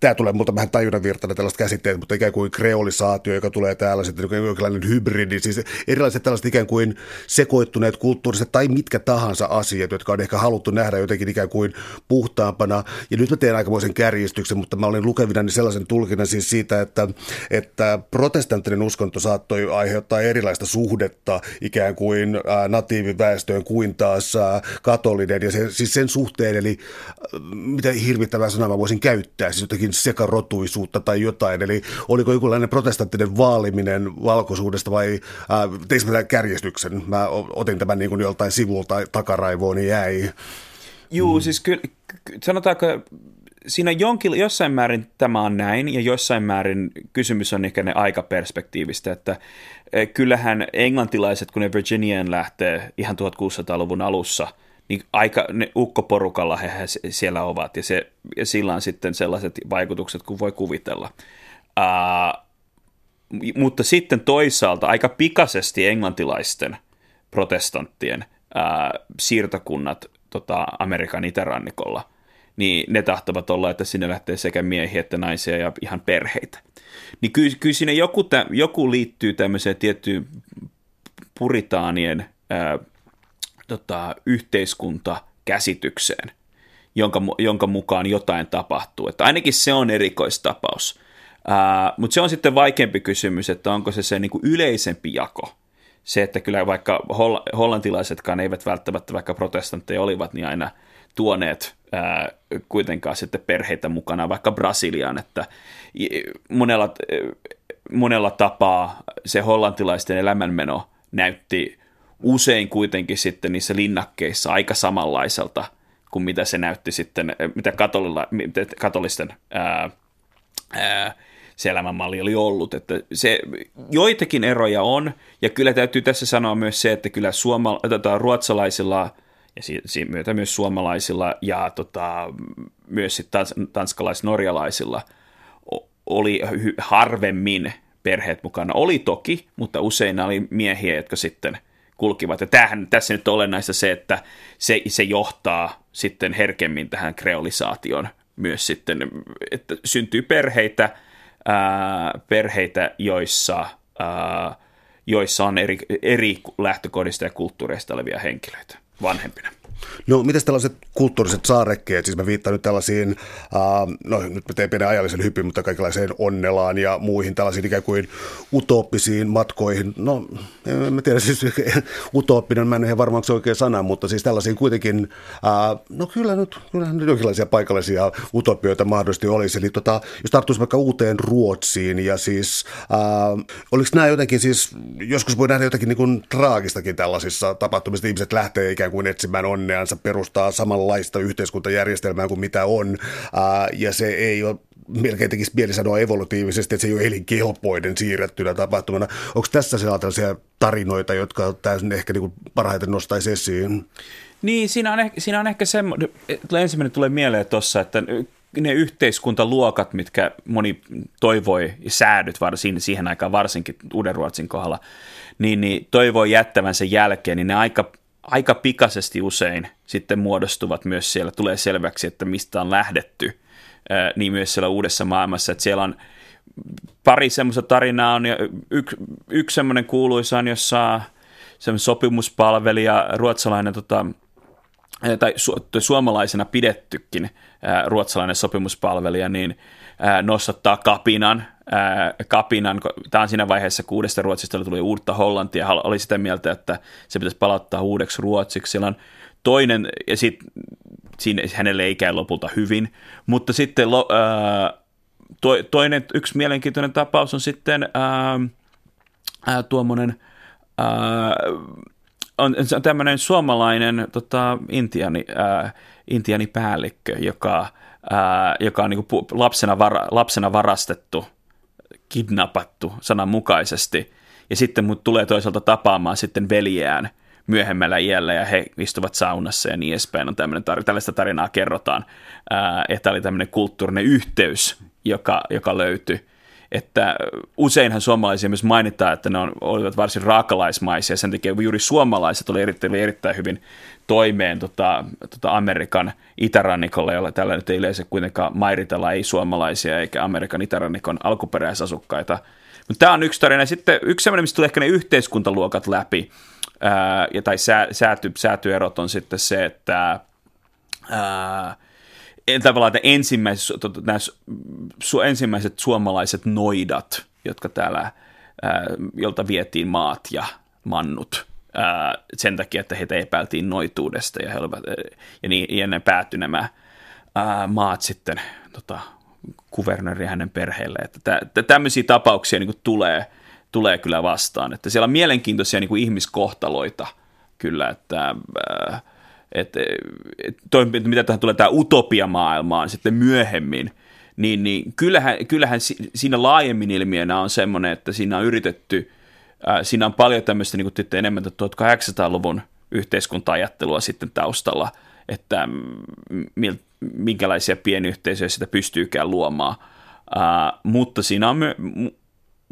tämä tulee multa vähän tajunnan virtana tällaiset käsitteet, mutta ikään kuin kreolisaatio, joka tulee täällä sitten jonkinlainen hybridi, siis erilaiset tällaiset ikään kuin sekoittuneet kulttuuriset tai mitkä tahansa asiat, jotka on ehkä haluttu nähdä jotenkin ikään kuin puhtaampana. Ja nyt mä teen aikamoisen kärjistyksen, mutta mä olin lukevina sellaisen tulkinnan siis siitä, että, että protestanttinen uskonto saattoi aiheuttaa erilaista suhdetta ikään kuin natiiviväestöön kuin taas katolinen. Ja se, siis sen suhteen, eli mitä hirvittävää sanaa mä voisin käyttää, siis jotenkin sekarotuisuutta tai jotain. Eli oliko jokinlainen protestanttinen vaaliminen valkoisuudesta vai äh, tämän kärjestyksen? Mä otin tämän niin kuin joltain sivulta takaraivoon, niin jäi. Juu, mm. siis kyllä, sanotaanko, siinä jonkin, jossain määrin tämä on näin, ja jossain määrin kysymys on ehkä ne aikaperspektiivistä, että e, kyllähän englantilaiset, kun ne Virginiaan lähtee ihan 1600-luvun alussa, niin aika ne ukkoporukalla he, he siellä ovat, ja, se, ja sillä on sitten sellaiset vaikutukset kuin voi kuvitella. Uh, mutta sitten toisaalta aika pikaisesti englantilaisten – protestanttien ää, siirtokunnat tota, Amerikan itärannikolla, niin ne tahtovat olla, että sinne lähtee sekä miehiä että naisia ja ihan perheitä. Niin kyllä, kyllä siinä joku, tä, joku liittyy tämmöiseen tiettyyn puritaanien ää, tota, yhteiskuntakäsitykseen, jonka, jonka mukaan jotain tapahtuu. Että ainakin se on erikoistapaus. Mutta se on sitten vaikeampi kysymys, että onko se se niin kuin yleisempi jako – se, että kyllä vaikka holl- hollantilaisetkaan eivät välttämättä, vaikka protestantteja olivat, niin aina tuoneet ää, kuitenkaan sitten perheitä mukana vaikka Brasiliaan, että monella, monella tapaa se hollantilaisten elämänmeno näytti usein kuitenkin sitten niissä linnakkeissa aika samanlaiselta kuin mitä se näytti sitten, mitä, katolilla, mitä katolisten ää, ää, se elämänmalli oli ollut. Että se, joitakin eroja on, ja kyllä täytyy tässä sanoa myös se, että kyllä suoma, tota, ruotsalaisilla ja siinä myötä myös suomalaisilla ja tota, myös tans, tanskalais-norjalaisilla oli harvemmin perheet mukana. Oli toki, mutta usein oli miehiä, jotka sitten kulkivat. Ja tämähän, tässä nyt on olennaista se, että se, se johtaa sitten herkemmin tähän kreolisaation myös sitten, että syntyy perheitä, ää, perheitä, joissa, ää, joissa on eri, eri lähtökohdista ja kulttuureista olevia henkilöitä vanhempina. No, miten tällaiset kulttuuriset saarekkeet, siis mä viittaan nyt tällaisiin, uh, no nyt mä teen pienen ajallisen hypin, mutta kaikenlaiseen onnelaan ja muihin tällaisiin ikään kuin utooppisiin matkoihin. No, en mä tiedä, siis *laughs* utooppinen, mä en ihan varmaan se oikea sana, mutta siis tällaisiin kuitenkin, uh, no kyllä nyt, kyllä nyt jonkinlaisia paikallisia utopioita mahdollisesti olisi. Eli tota, jos tarttuisi vaikka uuteen Ruotsiin ja siis, uh, oliko nämä jotenkin siis, joskus voi nähdä jotakin niin kuin traagistakin tällaisissa tapahtumissa, ihmiset lähtee ikään kuin etsimään on onneansa perustaa samanlaista yhteiskuntajärjestelmää kuin mitä on, ja se ei ole melkein tekisi mieli sanoa evolutiivisesti, että se ei ole elinkelpoinen siirrettynä tapahtumana. Onko tässä sellaisia tarinoita, jotka täysin ehkä niin parhaiten nostaisi esiin? Niin, siinä on, ehkä, siinä on ehkä semmoinen, ensimmäinen tulee mieleen tuossa, että ne yhteiskuntaluokat, mitkä moni toivoi, säädyt varsin, siihen aikaan varsinkin Uuden Ruotsin kohdalla, niin, niin toivoi jättävän sen jälkeen, niin ne aika, aika pikaisesti usein sitten muodostuvat myös siellä, tulee selväksi, että mistä on lähdetty, niin myös siellä uudessa maailmassa, että siellä on pari semmoista tarinaa on, ja yksi, yksi semmoinen kuuluisa on, jossa semmoinen sopimuspalvelija, ruotsalainen tota, tai su- suomalaisena pidettykin ää, ruotsalainen sopimuspalvelija, niin ää, nostattaa kapinan, ää, kapinan, tämä on siinä vaiheessa, kun uudesta Ruotsista tuli uutta Hollantia, oli sitä mieltä, että se pitäisi palauttaa uudeksi Ruotsiksi. Siellä on toinen, ja sitten siinä hänelle ei käy lopulta hyvin, mutta sitten ää, to, toinen, yksi mielenkiintoinen tapaus on sitten ää, ää, tuommoinen ää, on, on tämmöinen suomalainen tota, intiani, ää, intianipäällikkö, joka, ää, joka on niin lapsena, vara, lapsena varastettu, kidnappattu sananmukaisesti, ja sitten mut tulee toisaalta tapaamaan sitten veljeään myöhemmällä iällä, ja he istuvat saunassa ja niin edespäin. On tämmöinen tar- tällaista tarinaa kerrotaan, että oli tämmöinen kulttuurinen yhteys, joka, joka löytyi että useinhan suomalaisia myös mainitaan, että ne on, olivat varsin raakalaismaisia, sen takia juuri suomalaiset oli erittäin, erittäin hyvin toimeen tota, tota Amerikan itärannikolla, jolla tällä nyt ei yleensä kuitenkaan mairitella ei suomalaisia eikä Amerikan itärannikon alkuperäisasukkaita. Mutta tämä on yksi tarina. Sitten yksi sellainen, mistä tulee ehkä ne yhteiskuntaluokat läpi, ää, tai sää, sääty, säätyerot on sitten se, että ää, tavallaan että ensimmäiset, nämä su, ensimmäiset suomalaiset noidat, jotka täällä, ää, jolta vietiin maat ja mannut ää, sen takia, että heitä epäiltiin noituudesta ja, he olivat, ja, niin, ja ne päättyi nämä ää, maat sitten tota, kuvernööri hänen perheelle. Että tä, tämmöisiä tapauksia niin tulee, tulee kyllä vastaan. Että siellä on mielenkiintoisia niin ihmiskohtaloita kyllä, että ää, että et, toi, mitä tähän tulee tämä utopiamaailmaan sitten myöhemmin, niin, niin kyllähän, kyllähän siinä laajemmin ilmiönä on semmoinen, että siinä on yritetty, ää, siinä on paljon tämmöistä niin kuin enemmän 1800-luvun yhteiskunta-ajattelua sitten taustalla, että mil, minkälaisia pienyhteisöjä sitä pystyykään luomaan, ää, mutta siinä on my,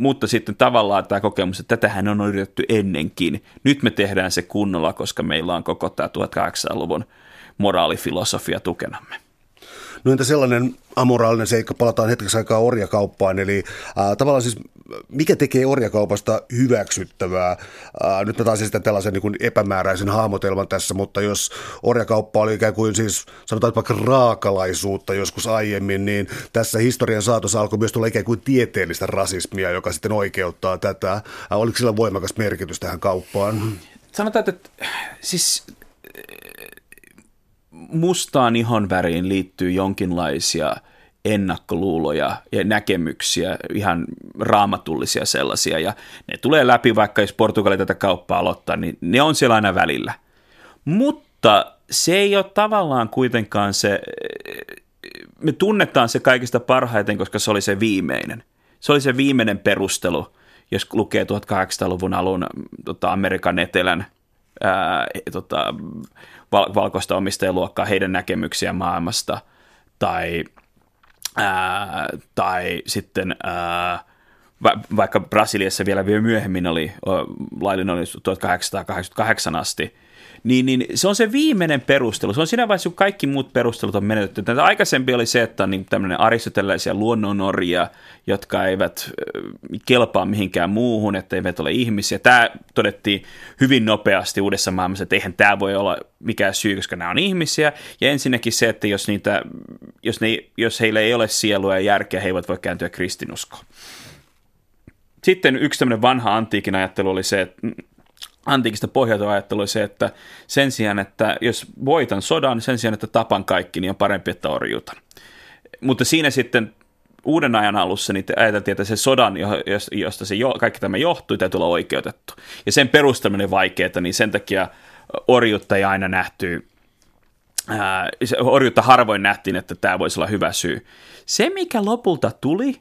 mutta sitten tavallaan tämä kokemus, että tätähän on yritetty ennenkin. Nyt me tehdään se kunnolla, koska meillä on koko tämä 1800-luvun moraalifilosofia tukenamme. No entä sellainen amoraalinen seikka, palataan hetkeksi aikaa orjakauppaan, eli äh, tavallaan siis mikä tekee orjakaupasta hyväksyttävää? Äh, nyt mä taas sitten tällaisen niin kuin epämääräisen hahmotelman tässä, mutta jos orjakauppa oli ikään kuin siis sanotaan vaikka raakalaisuutta joskus aiemmin, niin tässä historian saatossa alkoi myös tulla ikään kuin tieteellistä rasismia, joka sitten oikeuttaa tätä. Äh, oliko sillä voimakas merkitys tähän kauppaan? Sanotaan, että siis mustaan ihonväriin liittyy jonkinlaisia ennakkoluuloja ja näkemyksiä, ihan raamatullisia sellaisia, ja ne tulee läpi, vaikka jos Portugali tätä kauppaa aloittaa, niin ne on siellä aina välillä. Mutta se ei ole tavallaan kuitenkaan se, me tunnetaan se kaikista parhaiten, koska se oli se viimeinen. Se oli se viimeinen perustelu, jos lukee 1800-luvun alun tota, Amerikan etelän ää, tota, val- valkoista omistajaluokkaa, heidän näkemyksiä maailmasta, tai, ää, tai sitten ää, va- vaikka Brasiliassa vielä vielä myöhemmin oli, laillinen oli 1888 asti, niin, niin se on se viimeinen perustelu. Se on siinä vaiheessa, kun kaikki muut perustelut on menetetty. Tätä aikaisempi oli se, että on niin tämmöinen aristotelaisia luonnonoria, jotka eivät kelpaa mihinkään muuhun, että eivät ole ihmisiä. Tämä todettiin hyvin nopeasti uudessa maailmassa, että eihän tämä voi olla mikään syy, koska nämä on ihmisiä. Ja ensinnäkin se, että jos, niitä, jos, ne, jos heillä ei ole sielua ja järkeä, he eivät voi kääntyä kristinuskoon. Sitten yksi tämmöinen vanha antiikin ajattelu oli se, että antiikista pohjautuva ajattelu se, että sen sijaan, että jos voitan sodan, niin sen sijaan, että tapan kaikki, niin on parempi, että orjuutan. Mutta siinä sitten uuden ajan alussa niin ajateltiin, että se sodan, josta se jo, kaikki tämä johtui, täytyy olla oikeutettu. Ja sen perustaminen vaikeaa, niin sen takia orjutta ei aina nähty orjuutta harvoin nähtiin, että tämä voisi olla hyvä syy. Se, mikä lopulta tuli,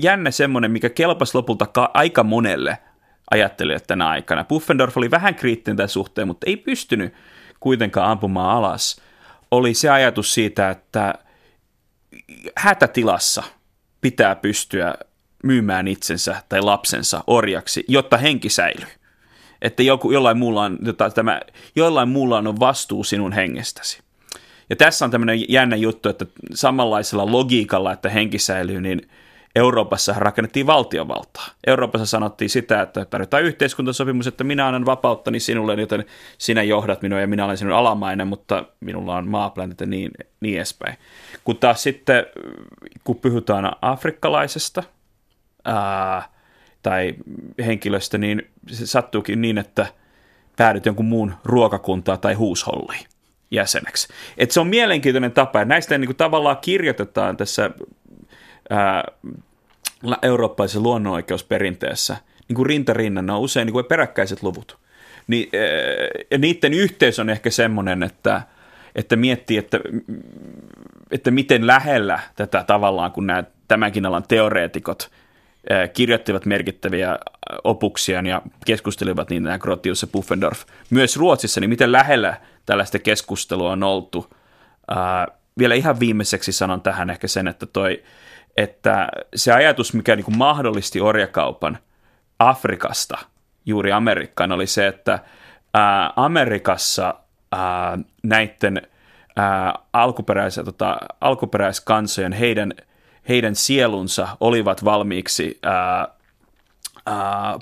jännä semmoinen, mikä kelpasi lopulta ka- aika monelle ajattelijalle tänä aikana. Puffendorf oli vähän kriittinen tämän suhteen, mutta ei pystynyt kuitenkaan ampumaan alas, oli se ajatus siitä, että hätätilassa pitää pystyä myymään itsensä tai lapsensa orjaksi, jotta henki säilyy. Että joku, jollain, muulla on, jota, tämä, jollain muulla on vastuu sinun hengestäsi. Ja tässä on tämmöinen jännä juttu, että samanlaisella logiikalla, että henki säilyy, niin Euroopassa rakennettiin valtiovaltaa. Euroopassa sanottiin sitä, että tarvitaan yhteiskuntasopimus, että minä annan vapauttani sinulle, joten sinä johdat minua ja minä olen sinun alamainen, mutta minulla on maaplanet ja niin, niin edespäin. Kun taas sitten, kun puhutaan afrikkalaisesta ää, tai henkilöstä, niin se sattuukin niin, että päädyt jonkun muun ruokakuntaa tai huusholliin jäseneksi. Et se on mielenkiintoinen tapa, ja näistä niin kuin tavallaan kirjoitetaan tässä ää, eurooppalaisessa luonnonoikeusperinteessä niin kuin rintarinnan, ne on usein niin kuin peräkkäiset luvut. Ni, ja niiden yhteys on ehkä semmoinen, että, että miettii, että, että miten lähellä tätä tavallaan, kun nämä tämänkin alan teoreetikot kirjoittivat merkittäviä opuksia ja keskustelivat niin nämä Grotius ja Puffendorf myös Ruotsissa, niin miten lähellä tällaista keskustelua on oltu. vielä ihan viimeiseksi sanon tähän ehkä sen, että toi että se ajatus, mikä niin kuin mahdollisti orjakaupan Afrikasta juuri Amerikkaan, oli se, että ää, Amerikassa ää, näiden ää, tota, alkuperäiskansojen, heidän, heidän sielunsa olivat valmiiksi ää,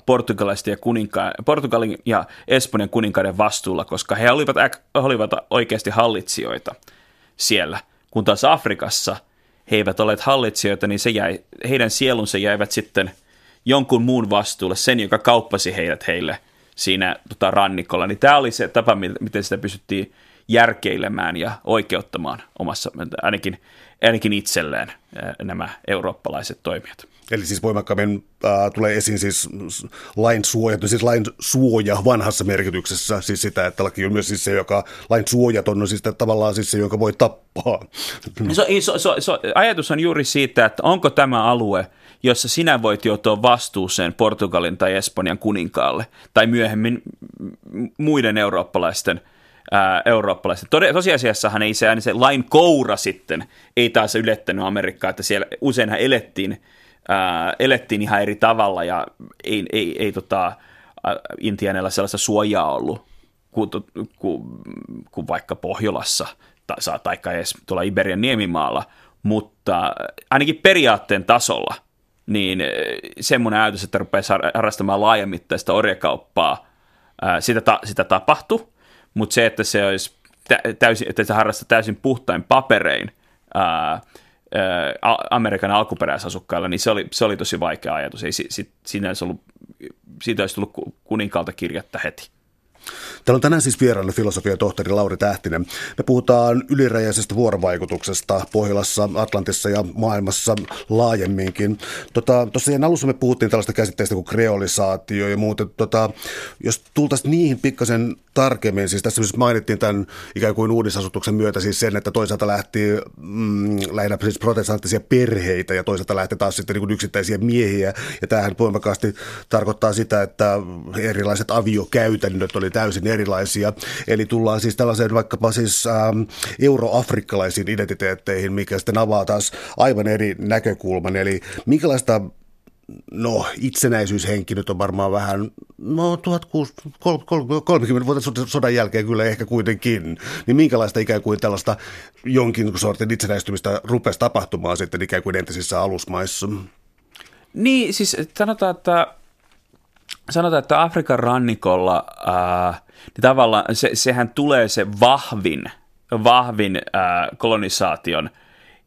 portugalaisten ja kuninka- Portugalin ja Espanjan kuninkaiden vastuulla, koska he olivat, olivat oikeasti hallitsijoita siellä, kun taas Afrikassa – he eivät olleet hallitsijoita, niin se jäi, heidän sielunsa jäivät sitten jonkun muun vastuulle, sen, joka kauppasi heidät heille siinä tota, rannikolla. Niin tämä oli se tapa, miten sitä pystyttiin järkeilemään ja oikeuttamaan omassa, ainakin, ainakin itselleen nämä eurooppalaiset toimijat. Eli siis voimakkaammin äh, tulee esiin siis lain suojat, siis lain suoja vanhassa merkityksessä, siis sitä, että laki on myös siis se, joka lain suojaton on siis tavallaan siis se, jonka voi tappaa. So, so, so, so, ajatus on juuri siitä, että onko tämä alue, jossa sinä voit joutua vastuuseen Portugalin tai Espanjan kuninkaalle, tai myöhemmin muiden eurooppalaisten ää, eurooppalaisten. Tosiasiassahan ei se, se lain koura sitten ei taas ylettänyt Amerikkaa, että siellä useinhan elettiin ää, elettiin ihan eri tavalla ja ei, ei, ei tota, Intianella sellaista suojaa ollut kuin, kuin vaikka Pohjolassa tai, tai edes tuolla Iberian niemimaalla, mutta ainakin periaatteen tasolla niin semmoinen ajatus, että rupeaisi harrastamaan laajamittaista orjakauppaa, sitä, ta, sitä tapahtui, mutta se, että se olisi täysin, että se harrastaa täysin puhtain paperein, ää, Amerikan alkuperäisasukkailla, niin se oli, se oli tosi vaikea ajatus. Ei, si, siinä olisi ollut, siitä olisi tullut kuninkaalta kirjatta heti. Täällä on tänään siis vieraana filosofian tohtori Lauri Tähtinen. Me puhutaan yliräjäisestä vuorovaikutuksesta Pohjolassa, Atlantissa ja maailmassa laajemminkin. Tota, tuossa ihan alussa me puhuttiin tällaista käsitteistä kuin kreolisaatio ja muuta. Tota, jos tultaisiin niihin pikkasen tarkemmin, siis tässä siis mainittiin tämän ikään kuin uudisasutuksen myötä siis sen, että toisaalta lähti mm, lähinnä siis protestanttisia perheitä ja toisaalta lähti taas sitten niin kuin yksittäisiä miehiä. Ja tämähän voimakkaasti tarkoittaa sitä, että erilaiset aviokäytännöt oli täysin erilaisia. Eli tullaan siis tällaiseen vaikkapa siis ähm, euroafrikkalaisiin identiteetteihin, mikä sitten avaa taas aivan eri näkökulman. Eli minkälaista No, itsenäisyyshenki nyt on varmaan vähän, no 1030 vuotta sodan jälkeen kyllä ehkä kuitenkin. Niin minkälaista ikään kuin tällaista jonkin sortin itsenäistymistä rupesi tapahtumaan sitten ikään kuin entisissä alusmaissa? Niin, siis sanotaan, että sanotaan, että Afrikan rannikolla äh, niin tavallaan se, sehän tulee se vahvin, vahvin äh, kolonisaation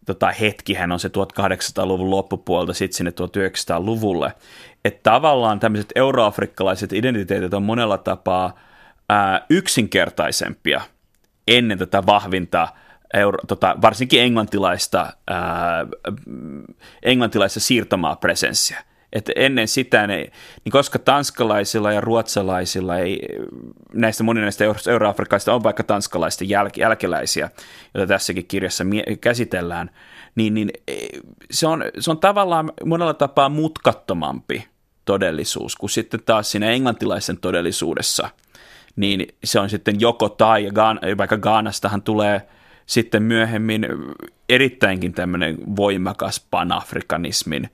tota, hetkihän on se 1800-luvun loppupuolta sitten sinne 1900-luvulle. Että tavallaan tämmöiset euroafrikkalaiset identiteetit on monella tapaa äh, yksinkertaisempia ennen tätä vahvinta euro, tota, varsinkin englantilaista, ää, englantilaista siirtomaapresenssiä. Että ennen sitä, ne, niin koska tanskalaisilla ja ruotsalaisilla ei, näistä moni näistä euroafrikkaista on vaikka tanskalaisten jäl, jälkeläisiä, joita tässäkin kirjassa mie- käsitellään, niin, niin e, se, on, se on tavallaan monella tapaa mutkattomampi todellisuus kuin sitten taas siinä englantilaisen todellisuudessa, niin se on sitten joko tai, ja Gaan, vaikka Gaanastahan tulee sitten myöhemmin erittäinkin tämmöinen voimakas panafrikanismin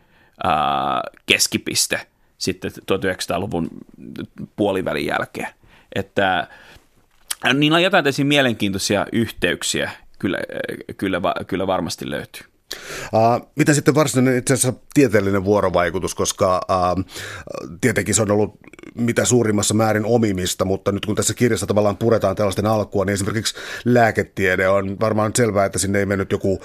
keskipiste sitten 1900-luvun puolivälin jälkeen. Että niin on jotain mielenkiintoisia yhteyksiä kyllä, kyllä, kyllä varmasti löytyy. Uh, mitä sitten varsinainen itse asiassa tieteellinen vuorovaikutus, koska uh, tietenkin se on ollut mitä suurimmassa määrin omimista, mutta nyt kun tässä kirjassa tavallaan puretaan tällaisten alkua, niin esimerkiksi lääketiede on varmaan selvää, että sinne ei mennyt joku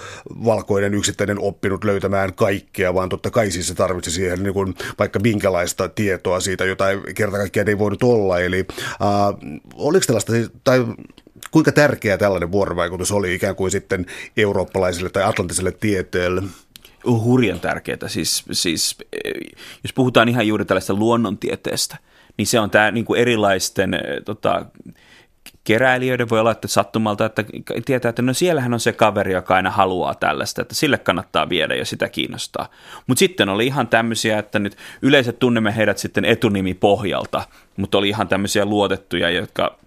valkoinen yksittäinen oppinut löytämään kaikkea, vaan totta kai siis se tarvitsi siihen niin kuin vaikka minkälaista tietoa siitä, jota kerta kaikkiaan ei voinut olla. Eli uh, oliko tällaista, tai kuinka tärkeä tällainen vuorovaikutus oli ikään kuin sitten eurooppalaiselle tai atlantiselle tieteelle? Hurjan tärkeää. Siis, siis, jos puhutaan ihan juuri tällaista luonnontieteestä, niin se on tämä niin kuin erilaisten tota, keräilijöiden voi olla, että sattumalta, että tietää, että no siellähän on se kaveri, joka aina haluaa tällaista, että sille kannattaa viedä ja sitä kiinnostaa. Mutta sitten oli ihan tämmöisiä, että nyt yleensä tunnemme heidät sitten etunimi pohjalta, mutta oli ihan tämmöisiä luotettuja, jotka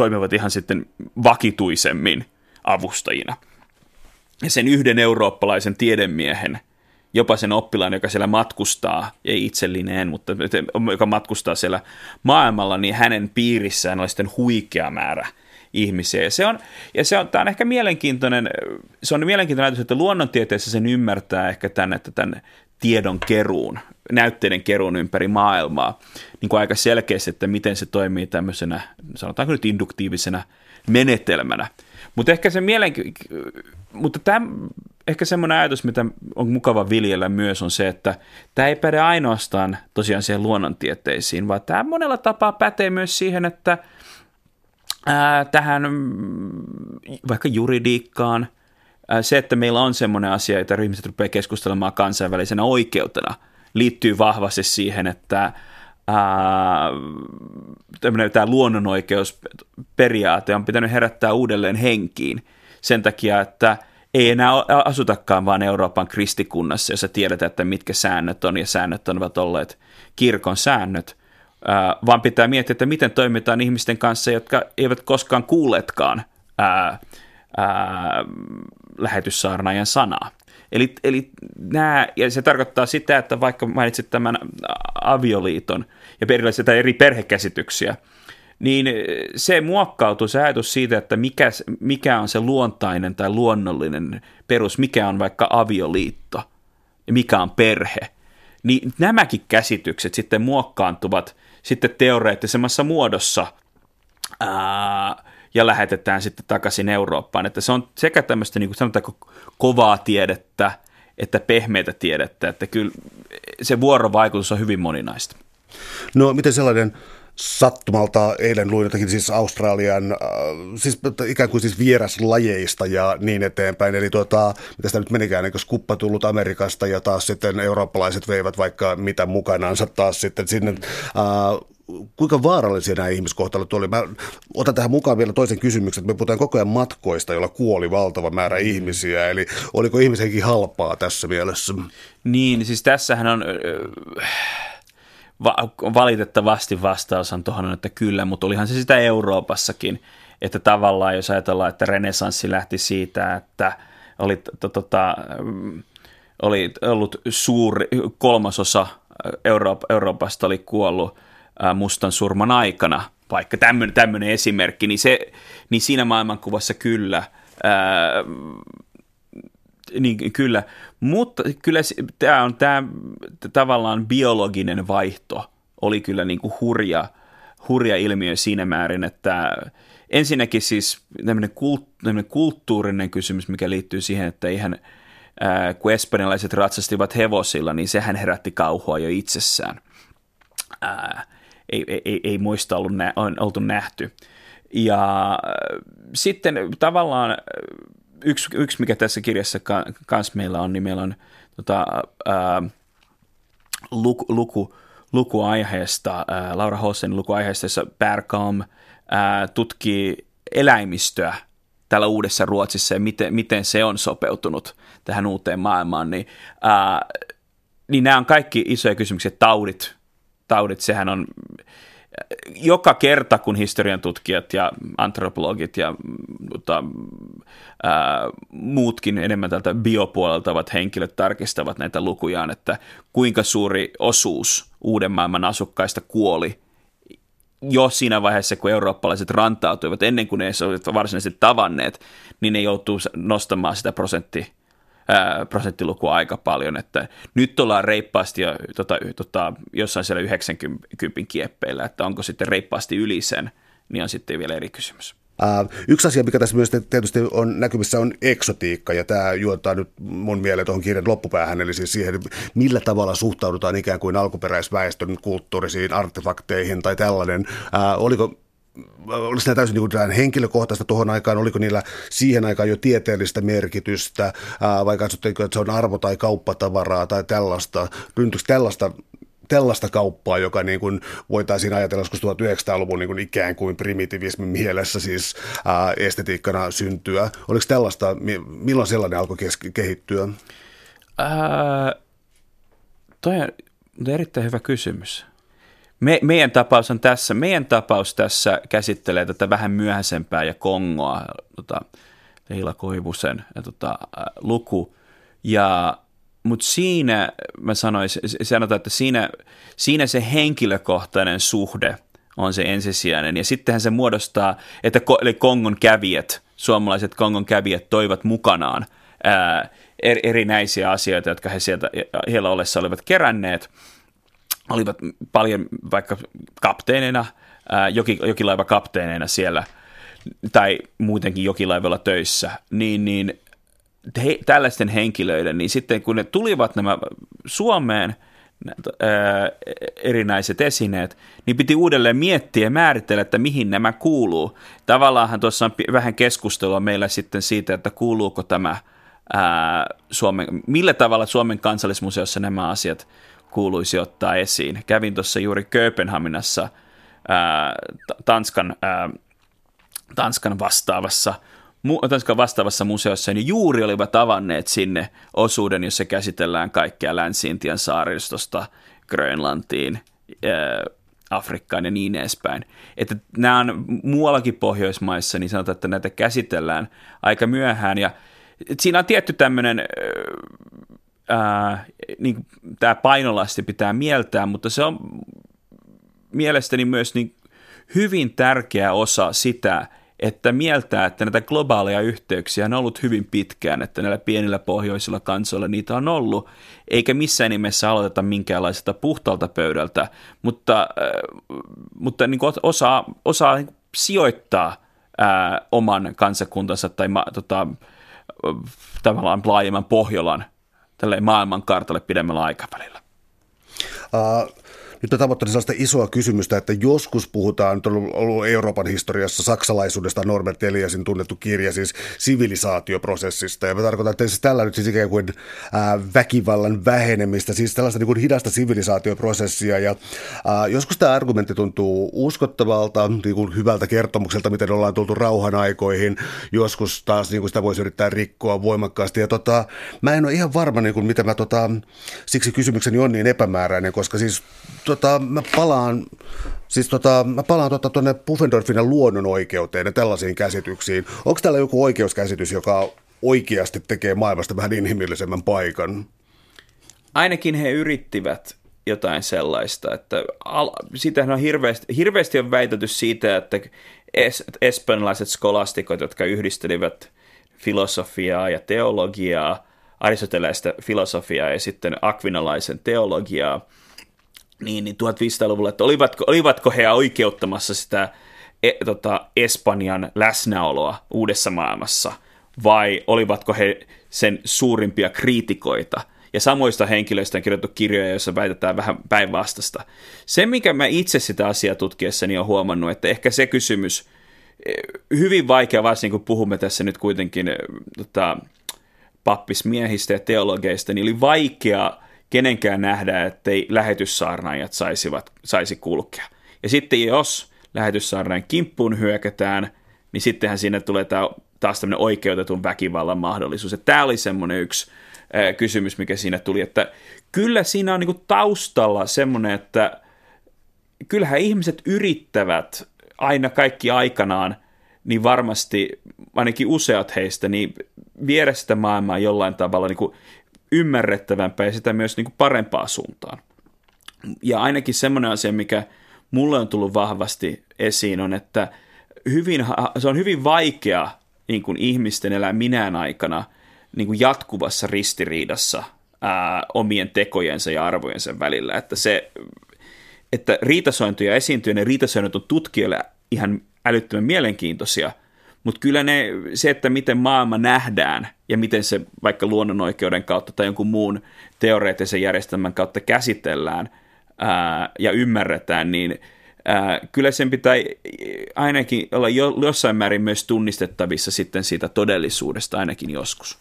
toimivat ihan sitten vakituisemmin avustajina. Ja sen yhden eurooppalaisen tiedemiehen, jopa sen oppilaan, joka siellä matkustaa, ei itsellineen, mutta joka matkustaa siellä maailmalla, niin hänen piirissään on sitten huikea määrä ihmisiä. Ja se on, ja se on, tämä on ehkä mielenkiintoinen, se on mielenkiintoinen ajatus, että luonnontieteessä sen ymmärtää ehkä tämän, että tämän tiedon keruun, näytteiden keruun ympäri maailmaa niin kuin aika selkeästi, että miten se toimii tämmöisenä, sanotaanko nyt induktiivisena menetelmänä. Mutta ehkä se mielenki- mutta tämä, ehkä semmoinen ajatus, mitä on mukava viljellä myös, on se, että tämä ei päde ainoastaan tosiaan siihen luonnontieteisiin, vaan tämä monella tapaa pätee myös siihen, että ää, tähän vaikka juridiikkaan, se, että meillä on semmoinen asia, että ihmiset rupeaa keskustelemaan kansainvälisenä oikeutena, liittyy vahvasti siihen, että tämä luonnonoikeusperiaate on pitänyt herättää uudelleen henkiin sen takia, että ei enää asutakaan vaan Euroopan kristikunnassa, jossa tiedetään, että mitkä säännöt on, ja säännöt ovat olleet kirkon säännöt, vaan pitää miettiä, että miten toimitaan ihmisten kanssa, jotka eivät koskaan kuulleetkaan ää, ää, lähetyssaarnaajan sanaa. Eli, eli nämä, ja se tarkoittaa sitä, että vaikka mainitsit tämän avioliiton ja erilaisia eri perhekäsityksiä, niin se muokkautuu se ajatus siitä, että mikä, mikä on se luontainen tai luonnollinen perus, mikä on vaikka avioliitto ja mikä on perhe. Niin nämäkin käsitykset sitten muokkaantuvat sitten teoreettisemmassa muodossa ää, ja lähetetään sitten takaisin Eurooppaan. Että se on sekä tämmöistä, niin kuin sanotaanko, kovaa tiedettä, että pehmeitä tiedettä, että kyllä se vuorovaikutus on hyvin moninaista. No miten sellainen sattumalta eilen luin jotakin siis Australian, äh, siis ikään kuin siis vieraslajeista ja niin eteenpäin. Eli tuota, mitä sitä nyt menikään, eikö kuppa tullut Amerikasta ja taas sitten eurooppalaiset veivät vaikka mitä mukanaansa taas sitten sinne äh, kuinka vaarallisia nämä ihmiskohtalot oli. Mä otan tähän mukaan vielä toisen kysymyksen, että me puhutaan koko ajan matkoista, joilla kuoli valtava määrä ihmisiä, eli oliko ihmisenkin halpaa tässä mielessä? Niin, siis tässähän on... Va- valitettavasti vastaus on tuohon, että kyllä, mutta olihan se sitä Euroopassakin, että tavallaan jos ajatellaan, että renesanssi lähti siitä, että oli, tota, oli ollut suuri kolmasosa Euroopasta oli kuollut mustan surman aikana, vaikka tämmöinen, tämmöinen esimerkki, niin, se, niin siinä maailmankuvassa kyllä, ää, niin kyllä, mutta kyllä tämä on tämä tavallaan biologinen vaihto oli kyllä niin kuin hurja, hurja ilmiö siinä määrin, että ensinnäkin siis tämmöinen, kult, tämmöinen kulttuurinen kysymys, mikä liittyy siihen, että ää, kun espanjalaiset ratsastivat hevosilla, niin sehän herätti kauhua jo itsessään. Ää, ei, ei, ei muista ollut nä, on oltu nähty. Ja äh, sitten tavallaan yksi, yksi mikä tässä kirjassa kanssa meillä on, niin meillä on tota, ää, luku, luku, lukuaiheesta, ää, Laura Hossen lukuaiheesta, jossa Bergam tutkii eläimistöä täällä uudessa Ruotsissa ja miten, miten se on sopeutunut tähän uuteen maailmaan, niin, ää, niin nämä on kaikki isoja kysymyksiä. Taudit, taudit, sehän on joka kerta, kun historian tutkijat ja antropologit ja mutta, ää, muutkin enemmän tältä biopuolelta ovat henkilöt tarkistavat näitä lukujaan, että kuinka suuri osuus uuden maailman asukkaista kuoli jo siinä vaiheessa, kun eurooppalaiset rantautuivat, ennen kuin ne olivat varsinaisesti tavanneet, niin ne joutuu nostamaan sitä prosentti, prosenttilukua aika paljon. Että nyt ollaan reippaasti jo, tota, tota, jossain siellä 90 kieppeillä, että onko sitten reippaasti yli sen, niin on sitten vielä eri kysymys. Yksi asia, mikä tässä myös tietysti on näkyvissä, on eksotiikka, ja tämä juontaa nyt mun mieleen tuohon kirjan loppupäähän, eli siis siihen, millä tavalla suhtaudutaan ikään kuin alkuperäisväestön kulttuurisiin artefakteihin tai tällainen. Ää, oliko oliko ne täysin niin henkilökohtaista tuohon aikaan, oliko niillä siihen aikaan jo tieteellistä merkitystä, vai katsottiinko, että se on arvo- tai kauppatavaraa tai tällaista, syntyykö tällaista tällaista kauppaa, joka niin kuin voitaisiin ajatella joskus 1900-luvun niin kuin ikään kuin primitivismin mielessä siis estetiikkana syntyä. Oliko tällaista, milloin sellainen alkoi kehittyä? Ää, toi on erittäin hyvä kysymys. Me, meidän tapaus on tässä, meidän tapaus tässä käsittelee tätä vähän myöhäisempää ja Kongoa, tota, Leila Koivusen ja tota, luku. Ja mutta siinä mä sanoisin, sanotaan, että siinä, siinä se henkilökohtainen suhde on se ensisijainen. Ja sittenhän se muodostaa, että eli Kongon kävijät, suomalaiset Kongon kävijät toivat mukanaan ää, erinäisiä asioita, jotka he sieltä heillä ollessa olivat keränneet. Olivat paljon vaikka kapteenina, joki, jokilaiva kapteenina siellä tai muutenkin jokilaivalla töissä, niin, niin he, tällaisten henkilöiden, niin sitten kun ne tulivat nämä Suomeen, ää, erinäiset esineet, niin piti uudelleen miettiä ja määritellä, että mihin nämä kuuluu. Tavallaanhan tuossa on vähän keskustelua meillä sitten siitä, että kuuluuko tämä ää, Suomen, millä tavalla Suomen kansallismuseossa nämä asiat kuuluisi ottaa esiin. Kävin tuossa juuri Kööpenhaminassa ää, Tanskan, ää, Tanskan vastaavassa – Tanskan vastaavassa museossa, niin juuri olivat avanneet sinne osuuden, jossa käsitellään kaikkea Länsi-Intian saaristosta Grönlantiin, Afrikkaan ja niin edespäin. Että nämä on muuallakin Pohjoismaissa, niin sanotaan, että näitä käsitellään aika myöhään. Ja siinä on tietty tämmöinen, niin tämä painolasti pitää mieltää, mutta se on mielestäni myös niin hyvin tärkeä osa sitä, että mieltää, että näitä globaaleja yhteyksiä on ollut hyvin pitkään, että näillä pienillä pohjoisilla kansoilla niitä on ollut, eikä missään nimessä aloiteta minkäänlaisesta puhtaalta pöydältä, mutta, mutta niin kuin osaa, osaa niin sijoittaa ää, oman kansakuntansa tai ma, tota, tavallaan laajemman Pohjolan tälle maailmankartalle pidemmällä aikavälillä. Uh, nyt on tavoittanut sellaista isoa kysymystä, että joskus puhutaan, nyt on ollut Euroopan historiassa saksalaisuudesta Norbert Eliasin tunnettu kirja, siis sivilisaatioprosessista. Ja mä tarkoitan, että siis tällä nyt siis ikään kuin ää, väkivallan vähenemistä, siis tällaista niin kuin hidasta sivilisaatioprosessia. Ja ää, joskus tämä argumentti tuntuu uskottavalta, niin kuin hyvältä kertomukselta, miten ollaan tultu rauhan aikoihin. Joskus taas niin kuin sitä voisi yrittää rikkoa voimakkaasti. Ja tota, mä en ole ihan varma, niin kuin, mitä mä, tota, siksi kysymykseni on niin epämääräinen, koska siis tota, mä palaan, siis tota, mä palaan tuota, tuonne Puffendorfin ja luonnon oikeuteen ja tällaisiin käsityksiin. Onko täällä joku oikeuskäsitys, joka oikeasti tekee maailmasta vähän inhimillisemmän paikan? Ainakin he yrittivät jotain sellaista, että al- siitähän on hirveästi, hirveästi on väitetty siitä, että es, espanjalaiset skolastikot, jotka yhdistelivät filosofiaa ja teologiaa, aristotelaista filosofiaa ja sitten akvinalaisen teologiaa, niin, niin 1500-luvulla, että olivatko, olivatko he oikeuttamassa sitä e, tota, Espanjan läsnäoloa uudessa maailmassa, vai olivatko he sen suurimpia kriitikoita. Ja samoista henkilöistä on kirjoitettu kirjoja, joissa väitetään vähän päinvastasta. Se, mikä mä itse sitä asiaa tutkiessani on huomannut, että ehkä se kysymys, e, hyvin vaikea, varsinkin kun puhumme tässä nyt kuitenkin e, tota, pappismiehistä ja teologeista, niin oli vaikea kenenkään nähdä, ettei lähetyssaarnaajat saisivat, saisi kulkea. Ja sitten jos lähetyssaarnaajan kimppuun hyökätään, niin sittenhän sinne tulee tämä, taas tämmöinen oikeutetun väkivallan mahdollisuus. Tämä oli semmoinen yksi ää, kysymys, mikä siinä tuli, että kyllä siinä on niinku taustalla semmoinen, että kyllähän ihmiset yrittävät aina kaikki aikanaan, niin varmasti ainakin useat heistä, niin viedä sitä maailmaa jollain tavalla niin kuin ymmärrettävämpää ja sitä myös niin kuin parempaa suuntaan. Ja ainakin semmoinen asia, mikä mulle on tullut vahvasti esiin, on, että hyvin, se on hyvin vaikea niin kuin ihmisten elää minään aikana niin kuin jatkuvassa ristiriidassa ää, omien tekojensa ja arvojensa välillä. Että se, että riitasointuja esiintyy, ne riitasoinnut on tutkijoille ihan älyttömän mielenkiintoisia, mutta kyllä ne, se, että miten maailma nähdään ja miten se vaikka luonnonoikeuden kautta tai jonkun muun teoreettisen järjestelmän kautta käsitellään ää, ja ymmärretään, niin ää, kyllä sen pitää ainakin olla jo, jossain määrin myös tunnistettavissa sitten siitä todellisuudesta ainakin joskus.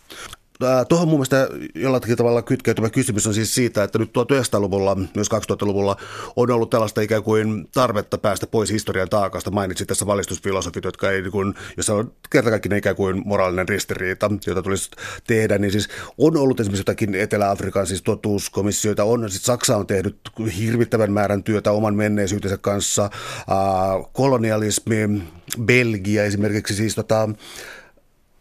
Tuohon mun mielestä jollakin tavalla kytkeytyvä kysymys on siis siitä, että nyt 1900-luvulla, myös 2000-luvulla on ollut tällaista ikään kuin tarvetta päästä pois historian taakasta. Mainitsit tässä valistusfilosofit, jotka ei, niin kuin, jossa on kertakaikkinen ikään kuin moraalinen ristiriita, jota tulisi tehdä, niin siis on ollut esimerkiksi jotakin Etelä-Afrikan siis totuuskomissioita, on, sitten Saksa on tehnyt hirvittävän määrän työtä oman menneisyytensä kanssa, äh, kolonialismi, Belgia esimerkiksi siis tota,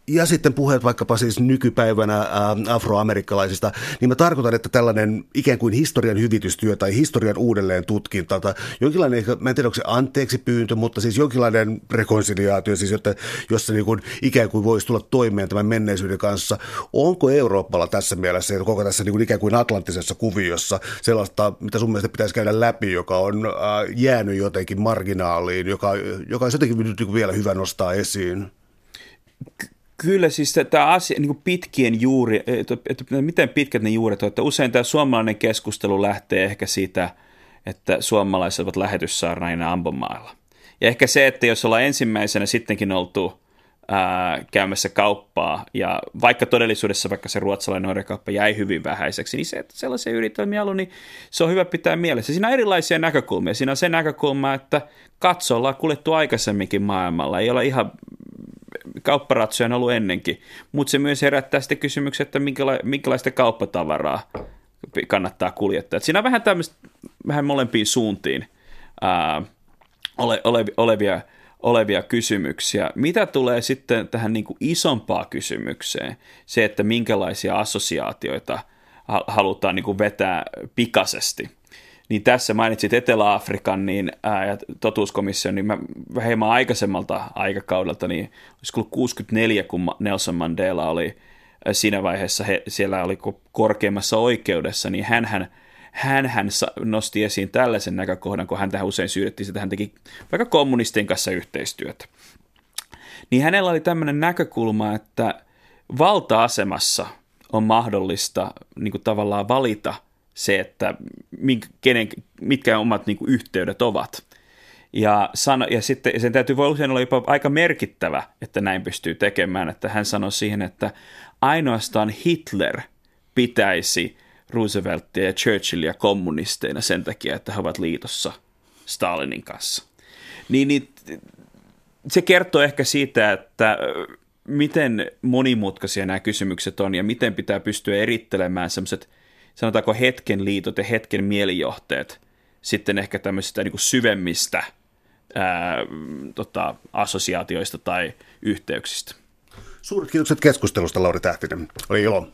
ja sitten puheet vaikkapa siis nykypäivänä ää, afroamerikkalaisista, niin mä tarkoitan, että tällainen ikään kuin historian hyvitystyö tai historian uudelleen tutkinta tai jonkinlainen, mä en tiedä onko se anteeksi pyyntö, mutta siis jonkinlainen rekonsiliaatio, siis jotta, jossa niin kuin ikään kuin voisi tulla toimeen tämän menneisyyden kanssa. Onko Euroopalla tässä mielessä koko tässä niin kuin ikään kuin atlanttisessa kuviossa sellaista, mitä sun mielestä pitäisi käydä läpi, joka on ää, jäänyt jotenkin marginaaliin, joka, joka olisi jotenkin niin vielä hyvä nostaa esiin? Kyllä siis tämä asia, niin kuin pitkien juuri, että, että miten pitkät ne juuret on, että usein tämä suomalainen keskustelu lähtee ehkä siitä, että suomalaiset ovat lähetyssaarnaina ambomailla. Ja ehkä se, että jos ollaan ensimmäisenä sittenkin oltu ää, käymässä kauppaa, ja vaikka todellisuudessa vaikka se ruotsalainen orjakauppa jäi hyvin vähäiseksi, niin se, että sellaisia yritelmiä ollut, niin se on hyvä pitää mielessä. Siinä on erilaisia näkökulmia. Siinä on se näkökulma, että katso, ollaan kuljettu aikaisemminkin maailmalla, ei ole ihan kaupparatsuja on ollut ennenkin, mutta se myös herättää sitten kysymyksen, että minkäla- minkälaista kauppatavaraa kannattaa kuljettaa. Et siinä on vähän tämmöistä, vähän molempiin suuntiin ää, ole, ole, olevia, olevia kysymyksiä. Mitä tulee sitten tähän niin kuin isompaan kysymykseen, se, että minkälaisia assosiaatioita halutaan niin kuin vetää pikaisesti – niin tässä mainitsit Etelä-Afrikan niin, ää, ja totuuskomission, niin mä hieman aikaisemmalta aikakaudelta, niin olisiko ollut 64, kun Nelson Mandela oli siinä vaiheessa, he, siellä oli korkeimmassa oikeudessa, niin hän hän, hän nosti esiin tällaisen näkökohdan, kun hän tähän usein syydettiin, että hän teki vaikka kommunistien kanssa yhteistyötä. Niin hänellä oli tämmöinen näkökulma, että valta-asemassa on mahdollista niin kuin tavallaan valita – se, että mink, kenen, mitkä omat niin kuin, yhteydet ovat. Ja, sano, ja sitten sen täytyy voi usein olla jopa aika merkittävä, että näin pystyy tekemään, että hän sanoi siihen, että ainoastaan Hitler pitäisi Rooseveltia ja Churchillia kommunisteina sen takia, että he ovat liitossa Stalinin kanssa. Niin, niin se kertoo ehkä siitä, että miten monimutkaisia nämä kysymykset on ja miten pitää pystyä erittelemään sellaiset sanotaanko hetken liitot ja hetken mielijohteet sitten ehkä tämmöisistä niin syvemmistä ää, tota, assosiaatioista tai yhteyksistä. Suuret kiitokset keskustelusta, Lauri Tähtinen. Oli ilo.